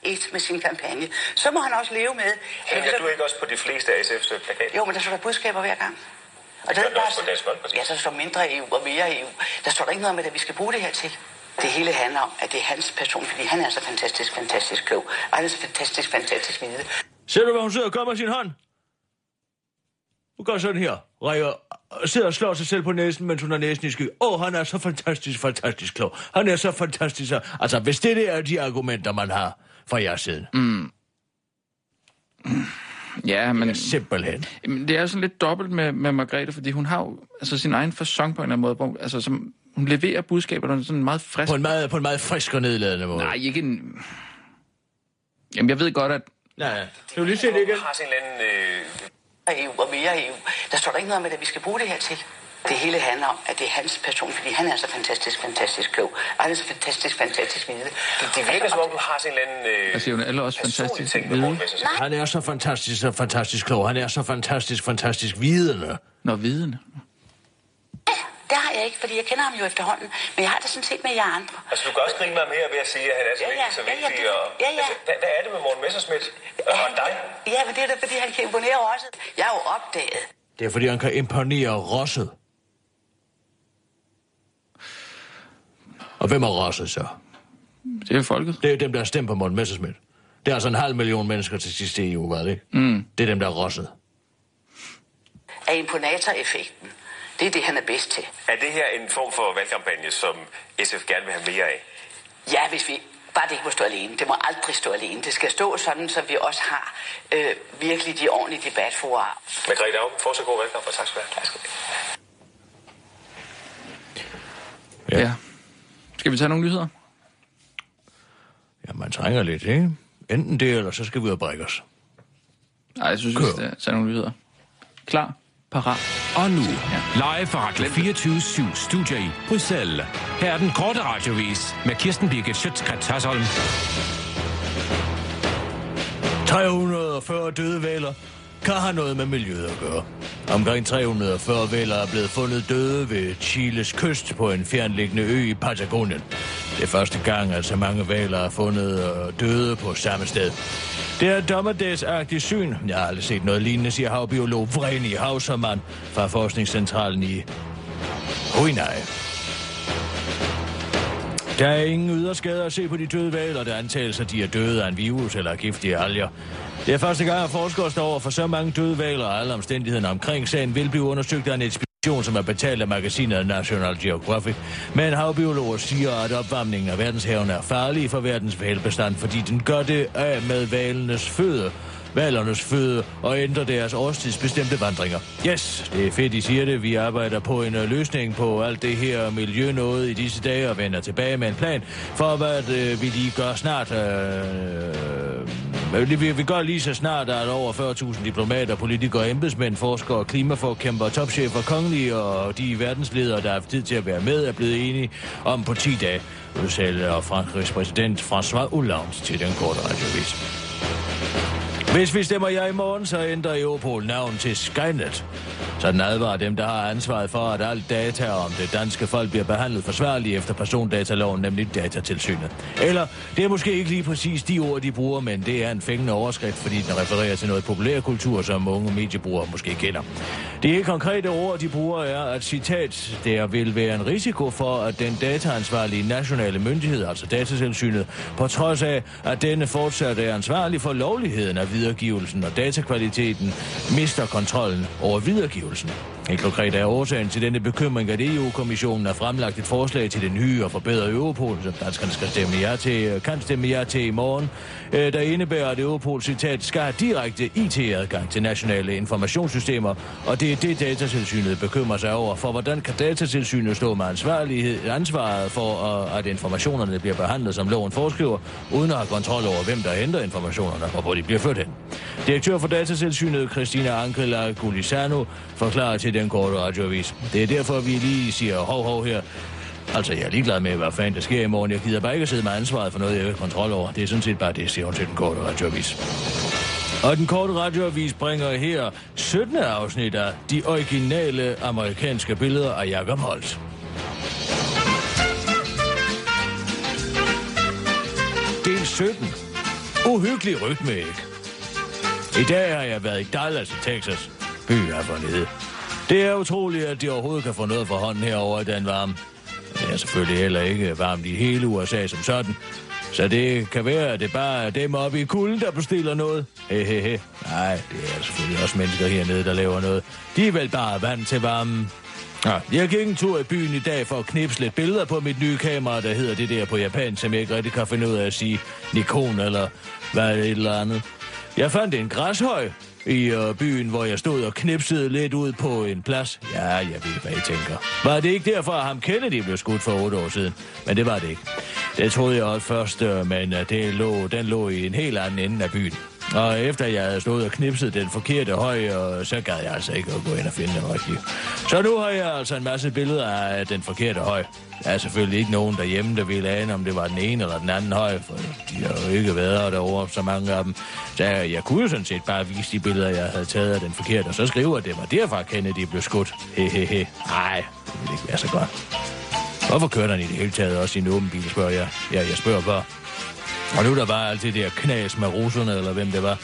[SPEAKER 12] et med sin kampagne, så må han også leve med...
[SPEAKER 10] Hænger du ikke også på de fleste af SF's plakater?
[SPEAKER 12] Jo, men der står der budskaber hver gang. Og der,
[SPEAKER 10] det
[SPEAKER 12] der,
[SPEAKER 10] Folkeparti?
[SPEAKER 12] ja, så står mindre EU og mere EU. Der står der ikke noget om, at vi skal bruge det her til. Det hele handler om, at det er hans person, fordi han er så fantastisk, fantastisk klog. Og han er så fantastisk, fantastisk vide.
[SPEAKER 4] Ser du, hvad hun sidder og med sin hånd? Hun gør sådan her. Rækker, sidder og slår sig selv på næsen, mens hun har næsen i sky. Åh, oh, han er så fantastisk, fantastisk klog. Han er så fantastisk. så- Altså, hvis det der er de argumenter, man har fra jeres side.
[SPEAKER 5] Mm. Ja, men...
[SPEAKER 4] Simpelthen.
[SPEAKER 5] Jamen, det er sådan lidt dobbelt med, med Margrethe, fordi hun har jo altså, sin egen fasong på en eller anden måde. Hvor, altså, som, hun leverer budskaberne sådan meget frisk.
[SPEAKER 4] På en meget, på en meget frisk og nedladende måde.
[SPEAKER 5] Nej, ikke en... Jamen, jeg ved godt, at...
[SPEAKER 4] Nej, du lige se det igen?
[SPEAKER 10] har sin eller anden... Øh...
[SPEAKER 12] EU og mere EU. Der står der ikke noget om, at vi skal bruge det her til. Det hele handler om, at det er hans person, fordi han er så fantastisk, fantastisk klog. Og han er så fantastisk, fantastisk vide.
[SPEAKER 10] Det, det virker som om, du har sin eller anden... Øh...
[SPEAKER 5] Altså, hun er alle også fantastisk
[SPEAKER 10] ting med.
[SPEAKER 4] Han er så fantastisk, så fantastisk klog. Han er så fantastisk, fantastisk vidende.
[SPEAKER 5] Nå, vidende.
[SPEAKER 12] Det har jeg ikke, fordi jeg kender ham jo efterhånden. Men jeg har det sådan set med jer andre.
[SPEAKER 10] Altså, du kan også grine mig mere ved at sige, at han er så
[SPEAKER 12] Ja, ja,
[SPEAKER 10] vigtig, så
[SPEAKER 12] ja, ja,
[SPEAKER 10] vigtig.
[SPEAKER 12] det-
[SPEAKER 10] og...
[SPEAKER 12] ja, ja.
[SPEAKER 10] Altså, hvad, hvad er det med Morten Messerschmidt og dig?
[SPEAKER 12] Ja, men det er da, fordi han kan imponere også. Jeg er jo opdaget.
[SPEAKER 4] Det er, fordi han kan imponere rosset. Og hvem er rosset så?
[SPEAKER 5] Det er folket.
[SPEAKER 4] Det er dem, der har stemt på Morten Messerschmidt. Det er altså en halv million mennesker til sidste EU, var det ikke?
[SPEAKER 5] Mm.
[SPEAKER 4] Det er dem, der er rosset.
[SPEAKER 12] Af imponatoreffekten. Det er det, han er bedst til.
[SPEAKER 10] Er det her en form for valgkampagne, som SF gerne vil have mere af?
[SPEAKER 12] Ja, hvis vi... Bare det ikke må stå alene. Det må aldrig stå alene. Det skal stå sådan, så vi også har øh, virkelig de ordentlige debatforer.
[SPEAKER 10] Margrethe Augen, fortsat god valgkamp, og tak skal du have. Tak skal du have.
[SPEAKER 5] Ja. ja. Skal vi tage nogle nyheder?
[SPEAKER 4] Ja, man trænger lidt, ikke? Enten det, eller så skal vi ud og brække os.
[SPEAKER 5] Nej, jeg synes, vi skal tage nogle nyheder. Klar, parat.
[SPEAKER 2] Og nu, live fra Radio 24 7 Studio i Bruxelles. Her er den korte radiovis med Kirsten Birgit Schøtzgrads Hasholm.
[SPEAKER 4] 340 døde valer kan have noget med miljøet at gøre. Omkring 340 valer er blevet fundet døde ved Chiles kyst på en fjernliggende ø i Patagonien. Det er første gang, at så mange valer er fundet og døde på samme sted. Det er et dommerdagsagtigt syn. Jeg har aldrig set noget lignende, siger havbiolog Vreni Hausermann fra Forskningscentralen i Huinai. Der er ingen yderskader at se på de døde valer, der antages, at de er døde af en virus eller giftige alger. Det er første gang, at forskere står over for så mange døde valer, og alle omstændighederne omkring sagen vil blive undersøgt af en som er betalt af magasinet National Geographic. Men havbiologer siger, at opvarmningen af verdenshaven er farlig for verdens valbestand, fordi den gør det af med valenes føde valernes føde og ændre deres årstidsbestemte vandringer. Yes, det er fedt, I siger det. Vi arbejder på en øh, løsning på alt det her miljø noget i disse dage og vender tilbage med en plan for, hvad øh, vi lige gør snart. Øh, vi, vi gør lige så snart, at over 40.000 diplomater, politikere, embedsmænd, forskere, klimaforkæmper, topchefer, kongelige og de verdensledere, der har haft tid til at være med, er blevet enige om på 10 dage, udtaler Frankrigs præsident François Hollande til den korte radiovis. Hvis vi stemmer ja i morgen, så ændrer Europol navn til Skynet. Så den advarer dem, der har ansvaret for, at alt data om det danske folk bliver behandlet forsvarligt efter persondataloven, nemlig datatilsynet. Eller, det er måske ikke lige præcis de ord, de bruger, men det er en fængende overskrift, fordi den refererer til noget populærkultur, som unge mediebrugere måske kender. Det helt konkrete ord, de bruger, er, at citat, der vil være en risiko for, at den dataansvarlige nationale myndighed, altså datatilsynet, på trods af, at denne fortsat er ansvarlig for lovligheden af videregivelsen og datakvaliteten, mister kontrollen over videregivelsen. Helt konkret er årsagen til denne bekymring, at EU-kommissionen har fremlagt et forslag til det nye og forbedrede Europol, som danskerne skal stemme ja til, øh, kan stemme ja til i morgen, øh, der indebærer, at Europol, citat, skal have direkte IT-adgang til nationale informationssystemer, og det er det, datatilsynet bekymrer sig over, for hvordan kan datatilsynet stå med ansvarlighed, ansvaret for, øh, at informationerne bliver behandlet, som loven foreskriver, uden at have kontrol over, hvem der henter informationerne, og hvor de bliver ført hen. Direktør for datatilsynet, Christina Ankela Gulisano, forklarer til den korte radioavis. Det er derfor, vi lige siger hov hov her. Altså, jeg er ligeglad med, hvad fanden der sker i morgen. Jeg gider bare ikke at sidde med ansvaret for noget, jeg ikke har kontrol over. Det er sådan set bare det, siger hun til den korte radioavis. Og den korte radioavis bringer her 17. afsnit af de originale amerikanske billeder af Jacob Holt. Del 17. Uhyggelig rytme, ikke? I dag har jeg været i Dallas i Texas. By er for nede. Det er utroligt, at de overhovedet kan få noget for hånden herover i den varme. Det er selvfølgelig heller ikke varmt i hele USA som sådan. Så det kan være, at det bare er dem oppe i kulden, der bestiller noget. Hehehe. Nej, det er selvfølgelig også mennesker hernede, der laver noget. De er vel bare vant til varmen. Ja, jeg gik en tur i byen i dag for at knipse lidt billeder på mit nye kamera, der hedder det der på japan, som jeg ikke rigtig kan finde ud af at sige Nikon eller hvad et eller andet. Jeg fandt en græshøj i øh, byen, hvor jeg stod og knipsede lidt ud på en plads. Ja, jeg ved, hvad I tænker. Var det ikke derfor, at ham Kennedy blev skudt for otte år siden? Men det var det ikke. Det troede jeg også først, øh, men øh, det lå, den lå i en helt anden ende af byen. Og efter jeg havde stået og knipset den forkerte høj, og så gad jeg altså ikke at gå ind og finde den rigtige. Så nu har jeg altså en masse billeder af den forkerte høj. Der er selvfølgelig ikke nogen derhjemme, der ville ane, om det var den ene eller den anden høj, for de har jo ikke været derovre, så mange af dem. Så jeg, kunne jo sådan set bare vise de billeder, jeg havde taget af den forkerte, og så skriver at det var derfra Kennedy blev skudt. Hehehe. Nej, det ville ikke være så godt. Hvorfor kører han i det hele taget også i en åben bil, spørger jeg. Ja, jeg spørger bare. Og nu der var alt det der knas med russerne, eller hvem det var.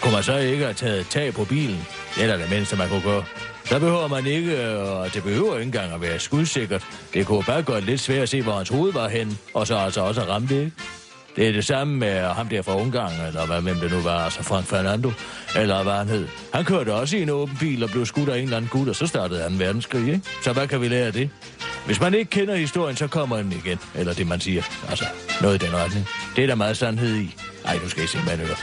[SPEAKER 4] Kunne man så ikke have taget tag på bilen? Det er da det mindste, man kunne gøre. Der behøver man ikke, øh, og det behøver ikke engang at være skudsikkert. Det kunne bare gøre det lidt svært at se, hvor hans hoved var hen, og så altså også ramme det, ikke? Det er det samme med ham der fra Ungarn, eller hvad, hvem det nu var, altså Frank Fernando, eller hvad han hed. Han kørte også i en åben bil og blev skudt af en eller anden gut, og så startede han verdenskrig, ikke? Så hvad kan vi lære af det? Hvis man ikke kender historien, så kommer den igen. Eller det, man siger. Altså, noget i den retning. Det er der meget sandhed i. Ej, nu skal I simpelthen høre.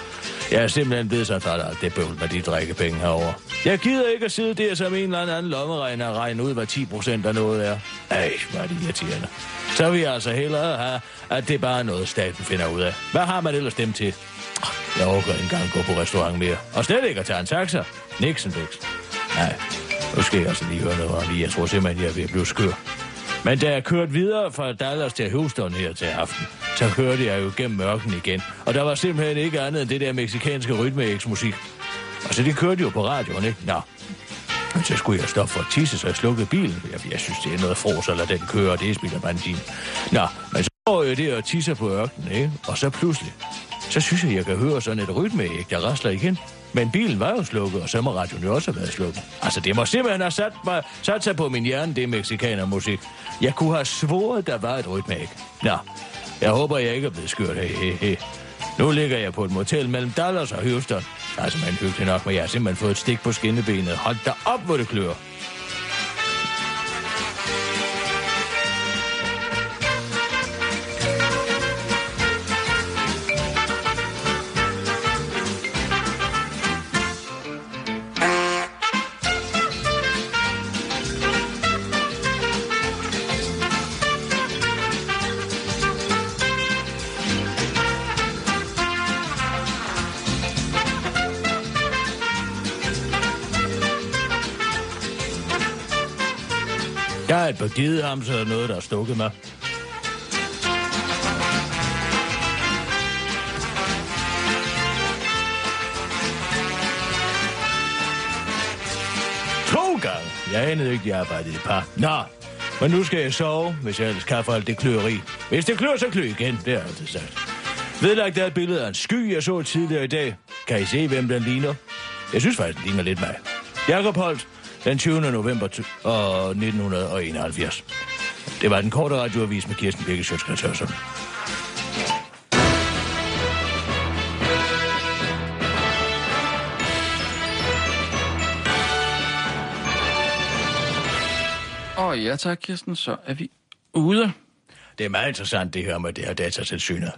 [SPEAKER 4] Jeg er simpelthen blevet så træt af det bøvl med de drikkepenge herover. Jeg gider ikke at sidde der som en eller anden lommeregner og regne ud, hvad 10 procent af noget er. Ej, hvor er det irriterende. Så vil jeg altså hellere have, at det bare er noget, staten finder ud af. Hvad har man ellers dem til? Jeg overgår ikke engang gå på restaurant mere. Og slet ikke at tage en taxa. Nixon, Nej, nu skal jeg altså lige høre noget om Jeg tror simpelthen, jeg er ved at blive skør. Men da jeg kørte videre fra Dallas til Houston her til aften, så kørte jeg jo gennem mørken igen. Og der var simpelthen ikke andet end det der meksikanske rytme-musik. Og så altså, det kørte jo på radioen, ikke? Nå. Men så skulle jeg stoppe for at tisse, så jeg slukkede bilen. Jeg, jeg synes, det er noget fros, eller den kører, det spiller benzin. Nå, men så går jeg der og tisser på ørkenen, ikke? Og så pludselig, så synes jeg, jeg kan høre sådan et rytme, ikke? Der rasler igen. Men bilen var jo slukket, og så må radioen jo også have været slukket. Altså, det må simpelthen have sat, mig, sat sig på min hjerne, det mexikanermusik. Jeg kunne have svoret, der var et rytme, ikke? Nå, jeg håber, jeg ikke er blevet skørt. He, he, he. Nu ligger jeg på et motel mellem Dallas og Houston. Altså, man hyggelig nok, men jeg har simpelthen fået et stik på skinnebenet. Hold da op, hvor det klør. Jeg givet ham, så er der noget, der har stukket mig. To gange. Jeg anede ikke, jeg arbejdede i par. Nå, men nu skal jeg sove, hvis jeg ellers kan alt det kløeri. Hvis det klør, så klø igen. Det har jeg altid sagt. Vedlagt er et billede af en sky, jeg så tidligere i dag. Kan I se, hvem den ligner? Jeg synes faktisk, den ligner lidt mig. Jakob Holt, den 20. november t- og 1971. Det var den korte radioavis med Kirsten Birke Sjøtskretsørsson.
[SPEAKER 5] Åh oh, ja tak, Kirsten, så er vi ude.
[SPEAKER 4] Det er meget interessant, det her med det her datatilsynet.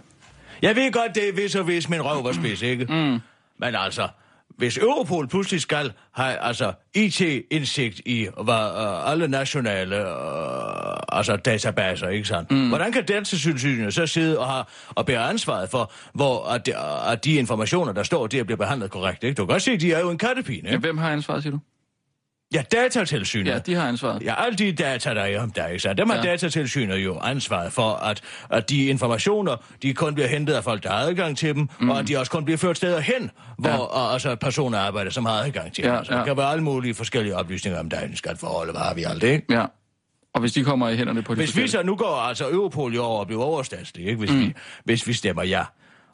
[SPEAKER 4] Jeg ved godt, det er vis og vis, min røv var spids, ikke? Mm. Men altså, hvis Europol pludselig skal have altså, IT-indsigt i hvad, uh, alle nationale uh, altså databaser, ikke sandt? Mm. Hvordan kan datatilsynet så sidde og, have, og bære ansvaret for, hvor at de, at de informationer, der står der, bliver behandlet korrekt, ikke? Du kan godt se, de er jo en kattepine, ikke?
[SPEAKER 5] Ja, hvem har ansvaret, siger du?
[SPEAKER 4] Ja, datatilsynet.
[SPEAKER 5] Ja, de har ansvaret.
[SPEAKER 4] Ja, alle de data, der er om dig, sandt? Dem har
[SPEAKER 5] Ja.
[SPEAKER 4] datatilsynet jo ansvaret for, at, at de informationer, de kun bliver hentet af folk, der har adgang til dem, mm. og at de også kun bliver ført steder hen, hvor ja. altså, personer arbejder, som har adgang til
[SPEAKER 5] Ja,
[SPEAKER 4] dem. Altså,
[SPEAKER 5] ja.
[SPEAKER 4] Der kan være alle mulige forskellige oplysninger om dig, skatteforhold, hvad har vi alt det, ikke?
[SPEAKER 5] Ja. Og hvis de kommer i hænderne på de
[SPEAKER 4] Hvis vi så nu går altså Europol jo over og bliver overstatslig, ikke? Hvis, mm. vi, hvis vi stemmer ja.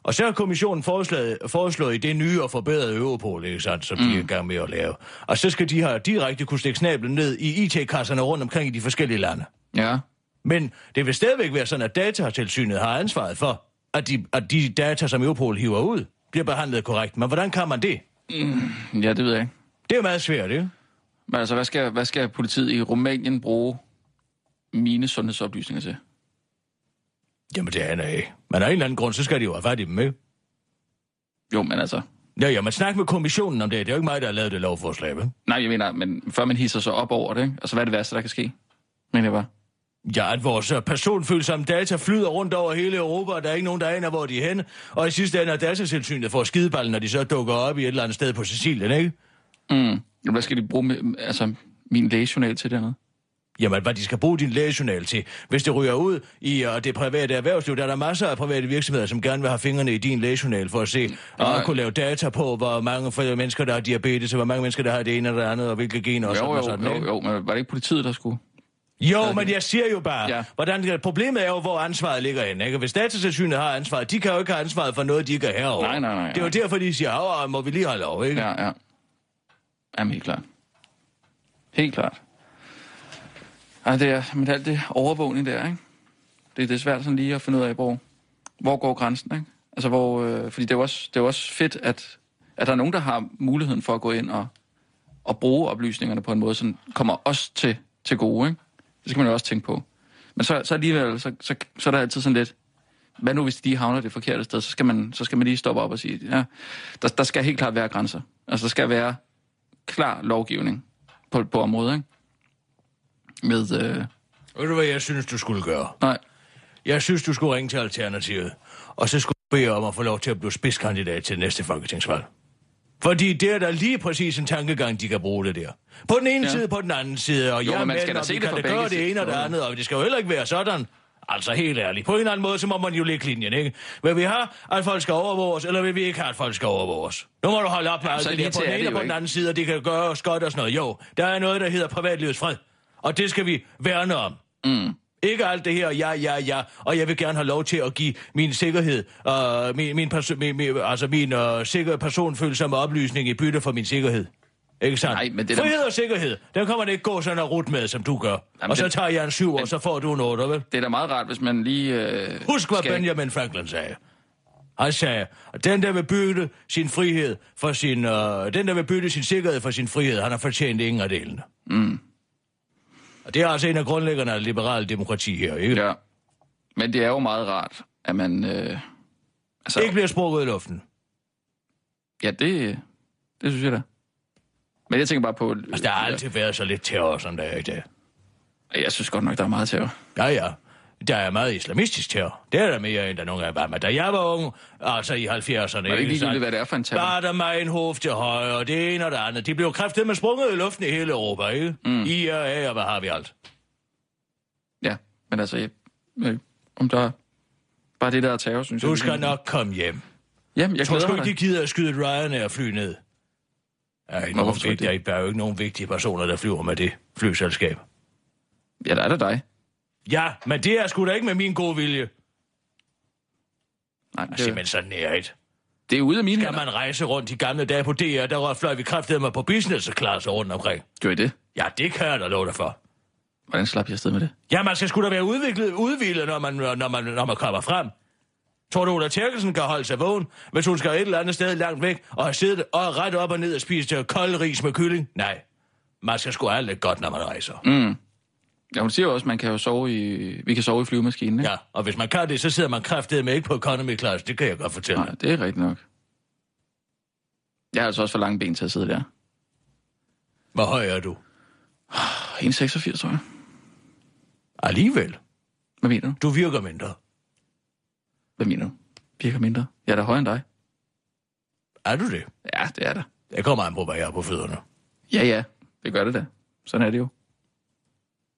[SPEAKER 4] Og så har kommissionen foreslået, foreslået i det nye og forbedrede Europol, ikke sandt, som mm. de er i gang med at lave. Og så skal de her direkte kunne stikke snablen ned i IT-kasserne rundt omkring i de forskellige lande.
[SPEAKER 5] Ja.
[SPEAKER 4] Men det vil stadigvæk være sådan, at datatilsynet har ansvaret for, at de, at de data, som Europol hiver ud, bliver behandlet korrekt. Men hvordan kan man det?
[SPEAKER 5] Mm, ja, det ved jeg ikke.
[SPEAKER 4] Det er meget svært, ikke?
[SPEAKER 5] Men altså, hvad skal, hvad skal politiet i Rumænien bruge mine sundhedsoplysninger til?
[SPEAKER 4] Jamen, det aner jeg ikke. Men af en eller anden grund, så skal de jo have fat i dem, ikke?
[SPEAKER 5] Jo, men altså...
[SPEAKER 4] Ja, ja, men snak med kommissionen om det. Det er jo ikke mig, der har lavet det lovforslag, vel?
[SPEAKER 5] Nej, jeg mener, men før man hisser sig op over det, ikke? Altså, hvad er det værste, der kan ske? Mener jeg bare.
[SPEAKER 4] Ja, at vores øh, personfølsomme data flyder rundt over hele Europa, og der er ikke nogen, der aner, hvor de er henne. Og i sidste ende er datatilsynet får skideballen, når de så dukker op i et eller andet sted på Sicilien, ikke?
[SPEAKER 5] Mm. Hvad skal de bruge med, altså, min lægejournal til dernede?
[SPEAKER 4] Jamen, hvad de skal bruge din lægejournal til. Hvis det ryger ud i uh, det private erhvervsliv, der er der masser af private virksomheder, som gerne vil have fingrene i din lægejournal for at se, og
[SPEAKER 5] Nej.
[SPEAKER 4] kunne lave data på, hvor mange mennesker, der har diabetes, og hvor mange mennesker, der har det ene eller det andet, og hvilke gener og
[SPEAKER 5] Jo,
[SPEAKER 4] sådan
[SPEAKER 5] jo,
[SPEAKER 4] og sådan.
[SPEAKER 5] jo,
[SPEAKER 4] ikke?
[SPEAKER 5] jo, men var det ikke politiet, der skulle?
[SPEAKER 4] Jo, men jeg siger jo bare,
[SPEAKER 5] Ja.
[SPEAKER 4] hvordan, problemet er jo, hvor ansvaret ligger henne. Ikke? Hvis datatilsynet har ansvaret, de kan jo ikke have ansvaret for noget, de ikke er herovre.
[SPEAKER 5] Nej, nej, nej,
[SPEAKER 4] Det er jo
[SPEAKER 5] nej.
[SPEAKER 4] derfor, de siger, åh, må vi lige holde lov, ikke?
[SPEAKER 5] Ja, ja. Jamen, helt klart. Helt klart. Ej, det er, men alt det overvågning der, ikke? Det, det er svært sådan lige at finde ud af, hvor, hvor går grænsen, ikke? Altså, hvor, øh, fordi det er, jo også, det er jo også fedt, at, at der er nogen, der har muligheden for at gå ind og, og bruge oplysningerne på en måde, som kommer os til, til gode, ikke? Det skal man jo også tænke på. Men så, så alligevel, så, så, så er der altid sådan lidt, hvad nu hvis de havner det forkerte sted, så skal man, så skal man lige stoppe op og sige, ja, der, der skal helt klart være grænser. Altså, der skal være klar lovgivning på, på området, ikke? Med, øh,
[SPEAKER 4] Ved du, hvad jeg synes, du skulle gøre?
[SPEAKER 5] Nej.
[SPEAKER 4] Jeg synes, du skulle ringe til Alternativet, og så skulle bede om at få lov til at blive spidskandidat til næste folketingsvalg. Fordi det er der lige præcis en tankegang, de kan bruge det der. På den ene
[SPEAKER 5] Ja.
[SPEAKER 4] ja. side, på den anden side, og
[SPEAKER 5] Jo, men man skal da se det
[SPEAKER 4] kan da gøre det ene og det andet, og det skal jo heller ikke være sådan. Altså helt ærligt. På en eller anden måde, så må man jo lægge linjen, ikke? Vil vi have, at folk skal overvåges, eller vil vi ikke have, at folk skal overvåges? Nu må du holde op med
[SPEAKER 5] Jamen,
[SPEAKER 4] alt det der på den
[SPEAKER 5] det
[SPEAKER 4] ene og på den anden side, og det kan gøre os godt og sådan noget. Jo, der er noget, der hedder privatlivets fred. Og det skal vi værne om.
[SPEAKER 5] mm,
[SPEAKER 4] Ikke alt det her, ja, ja, ja, og jeg vil gerne have lov til at give min sikkerhed, uh, min, min, perso- min, min, altså min uh, sikker personfølsomme oplysning i bytte for min sikkerhed. Ikke sandt?
[SPEAKER 5] Nej, men det
[SPEAKER 4] Frihed og sikkerhed, den kommer det ikke gå sådan og rut med, som du gør.
[SPEAKER 5] Jamen,
[SPEAKER 4] og så
[SPEAKER 5] det-
[SPEAKER 4] tager jeg en syv, og så får du en otter, vel?
[SPEAKER 5] det er da meget rart, hvis man lige... Øh,
[SPEAKER 4] Husk, hvad
[SPEAKER 5] skal-
[SPEAKER 4] Benjamin Franklin sagde. Han sagde, at den, der vil bytte sin frihed for sin... Uh, den, der vil bytte sin sikkerhed for sin frihed, han har fortjent ingen af delene.
[SPEAKER 5] Mm,
[SPEAKER 4] Og det er altså en af grundlæggerne af liberal demokrati her, ikke?
[SPEAKER 5] ja. Men det er jo meget rart, at man... Øh, altså,
[SPEAKER 4] Ikke bliver sprukket i luften.
[SPEAKER 5] Ja, det, det synes jeg da. Men jeg tænker bare på...
[SPEAKER 4] Altså, der har altid været så lidt terror, som der er i dag.
[SPEAKER 5] Jeg synes godt nok, der er meget terror.
[SPEAKER 4] Ja, ja. Der er meget islamistisk terror. Det er der mere, end der nogen af var. Da jeg var ung, altså i 70'erne...
[SPEAKER 5] Var det ikke ligegyldigt, hvad det er for en terror?
[SPEAKER 4] Var der mig en hof til højre, og det ene og det andet. De blev kræftet med sprunget i luften i hele Europa, ikke? Mm. I og A, og hvad har vi alt?
[SPEAKER 5] Ja, men altså, jeg, øh, om der er bare det der er terror, synes jeg...
[SPEAKER 4] Du skal nok komme hjem.
[SPEAKER 5] Jamen, jeg
[SPEAKER 4] tror
[SPEAKER 5] mig
[SPEAKER 4] ikke, de gider at skyde et Ryanair-fly ned. Der er, ikke
[SPEAKER 5] Nå,
[SPEAKER 4] nogen
[SPEAKER 5] du
[SPEAKER 4] vigtige, der er jo ikke nogen vigtige personer, der flyver med det flyselskab.
[SPEAKER 5] Ja, der er der dig.
[SPEAKER 4] Ja, men det er sgu da ikke med min gode vilje.
[SPEAKER 5] Nej,
[SPEAKER 4] Det simpelthen så nært.
[SPEAKER 5] det er ude af mine
[SPEAKER 4] Skal
[SPEAKER 5] hænder.
[SPEAKER 4] man rejse rundt i gamle dage på DR, der fløj vi kræftede mig på business class rundt omkring.
[SPEAKER 5] Gør I det?
[SPEAKER 4] Ja, det kan jeg da love dig for.
[SPEAKER 5] Hvordan slap jeg afsted med det?
[SPEAKER 4] Ja, man skal sgu da være udviklet, udviklet, når man, når, man, når man kommer frem. Tror du, Ulla Terkelsen kan holde sig vågen, hvis hun skal et eller andet sted langt væk, og have siddet og ret op og ned og spist kold ris med kylling? Nej. Man skal sgu lidt godt, når man rejser.
[SPEAKER 5] Mm. Ja, hun siger jo også, at man kan jo sove i, vi kan sove i flyvemaskinen, ikke?
[SPEAKER 4] Ja, og hvis man kan det, så sidder man kræftet med ikke på economy class. Det kan jeg godt fortælle.
[SPEAKER 5] Nej, det er rigtigt nok. Jeg har altså også for lange ben til at sidde der.
[SPEAKER 4] Hvor høj er du?
[SPEAKER 5] 1,86 tror jeg.
[SPEAKER 4] Alligevel.
[SPEAKER 5] Hvad mener du?
[SPEAKER 4] Du virker mindre.
[SPEAKER 5] Hvad mener du? Virker mindre? Jeg er da højere end dig.
[SPEAKER 4] Er du det?
[SPEAKER 5] Ja, det er der.
[SPEAKER 4] Det kommer an på, hvad jeg har på fødderne.
[SPEAKER 5] Ja, ja. Det gør det da. Sådan er det jo.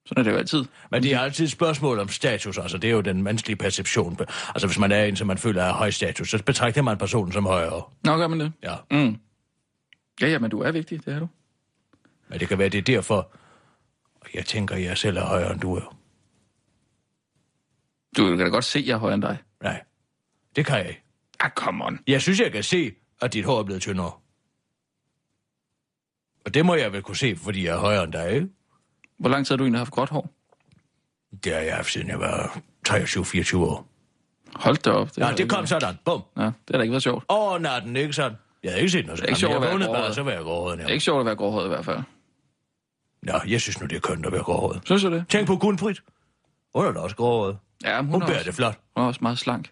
[SPEAKER 5] Sådan er det jo altid.
[SPEAKER 4] Men det er altid et spørgsmål om status, altså det er jo den menneskelige perception. Altså hvis man er en, som man føler er høj status, så betragter man personen som højere.
[SPEAKER 5] Nå, gør man det?
[SPEAKER 4] Ja.
[SPEAKER 5] Mm. Ja, ja, men du er vigtig, det er du.
[SPEAKER 4] Men det kan være, det er derfor, jeg tænker, jeg selv er højere end du er.
[SPEAKER 5] Du kan da godt se, at jeg er højere end dig.
[SPEAKER 4] Nej, det kan jeg ikke.
[SPEAKER 5] Ah, come on.
[SPEAKER 4] Jeg synes, jeg kan se, at dit hår er blevet tyndere. Og det må jeg vel kunne se, fordi jeg er højere end dig, ikke?
[SPEAKER 5] Hvor lang tid har du egentlig haft gråt hår?
[SPEAKER 4] Det har jeg haft, siden jeg var 23-24 år.
[SPEAKER 5] Hold da op.
[SPEAKER 4] Det ja, det kom sådan. Bum.
[SPEAKER 5] Ja, det har da ikke været sjovt.
[SPEAKER 4] Over natten, ikke sådan? Jeg havde ikke set noget
[SPEAKER 5] er ikke sjovt at
[SPEAKER 4] Jeg
[SPEAKER 5] være
[SPEAKER 4] vågnede bare, så var jeg gråhåret.
[SPEAKER 5] Det er ikke sjovt at være gråhåret i hvert fald.
[SPEAKER 4] Nå, jeg synes nu, det er kønt at være gråhåret.
[SPEAKER 5] Synes du det?
[SPEAKER 4] Tænk på Gunfrit. Hun er da også gråhåret.
[SPEAKER 5] Ja, Hun,
[SPEAKER 4] hun,
[SPEAKER 5] er
[SPEAKER 4] bærer
[SPEAKER 5] også,
[SPEAKER 4] det flot.
[SPEAKER 5] hun er også meget slank.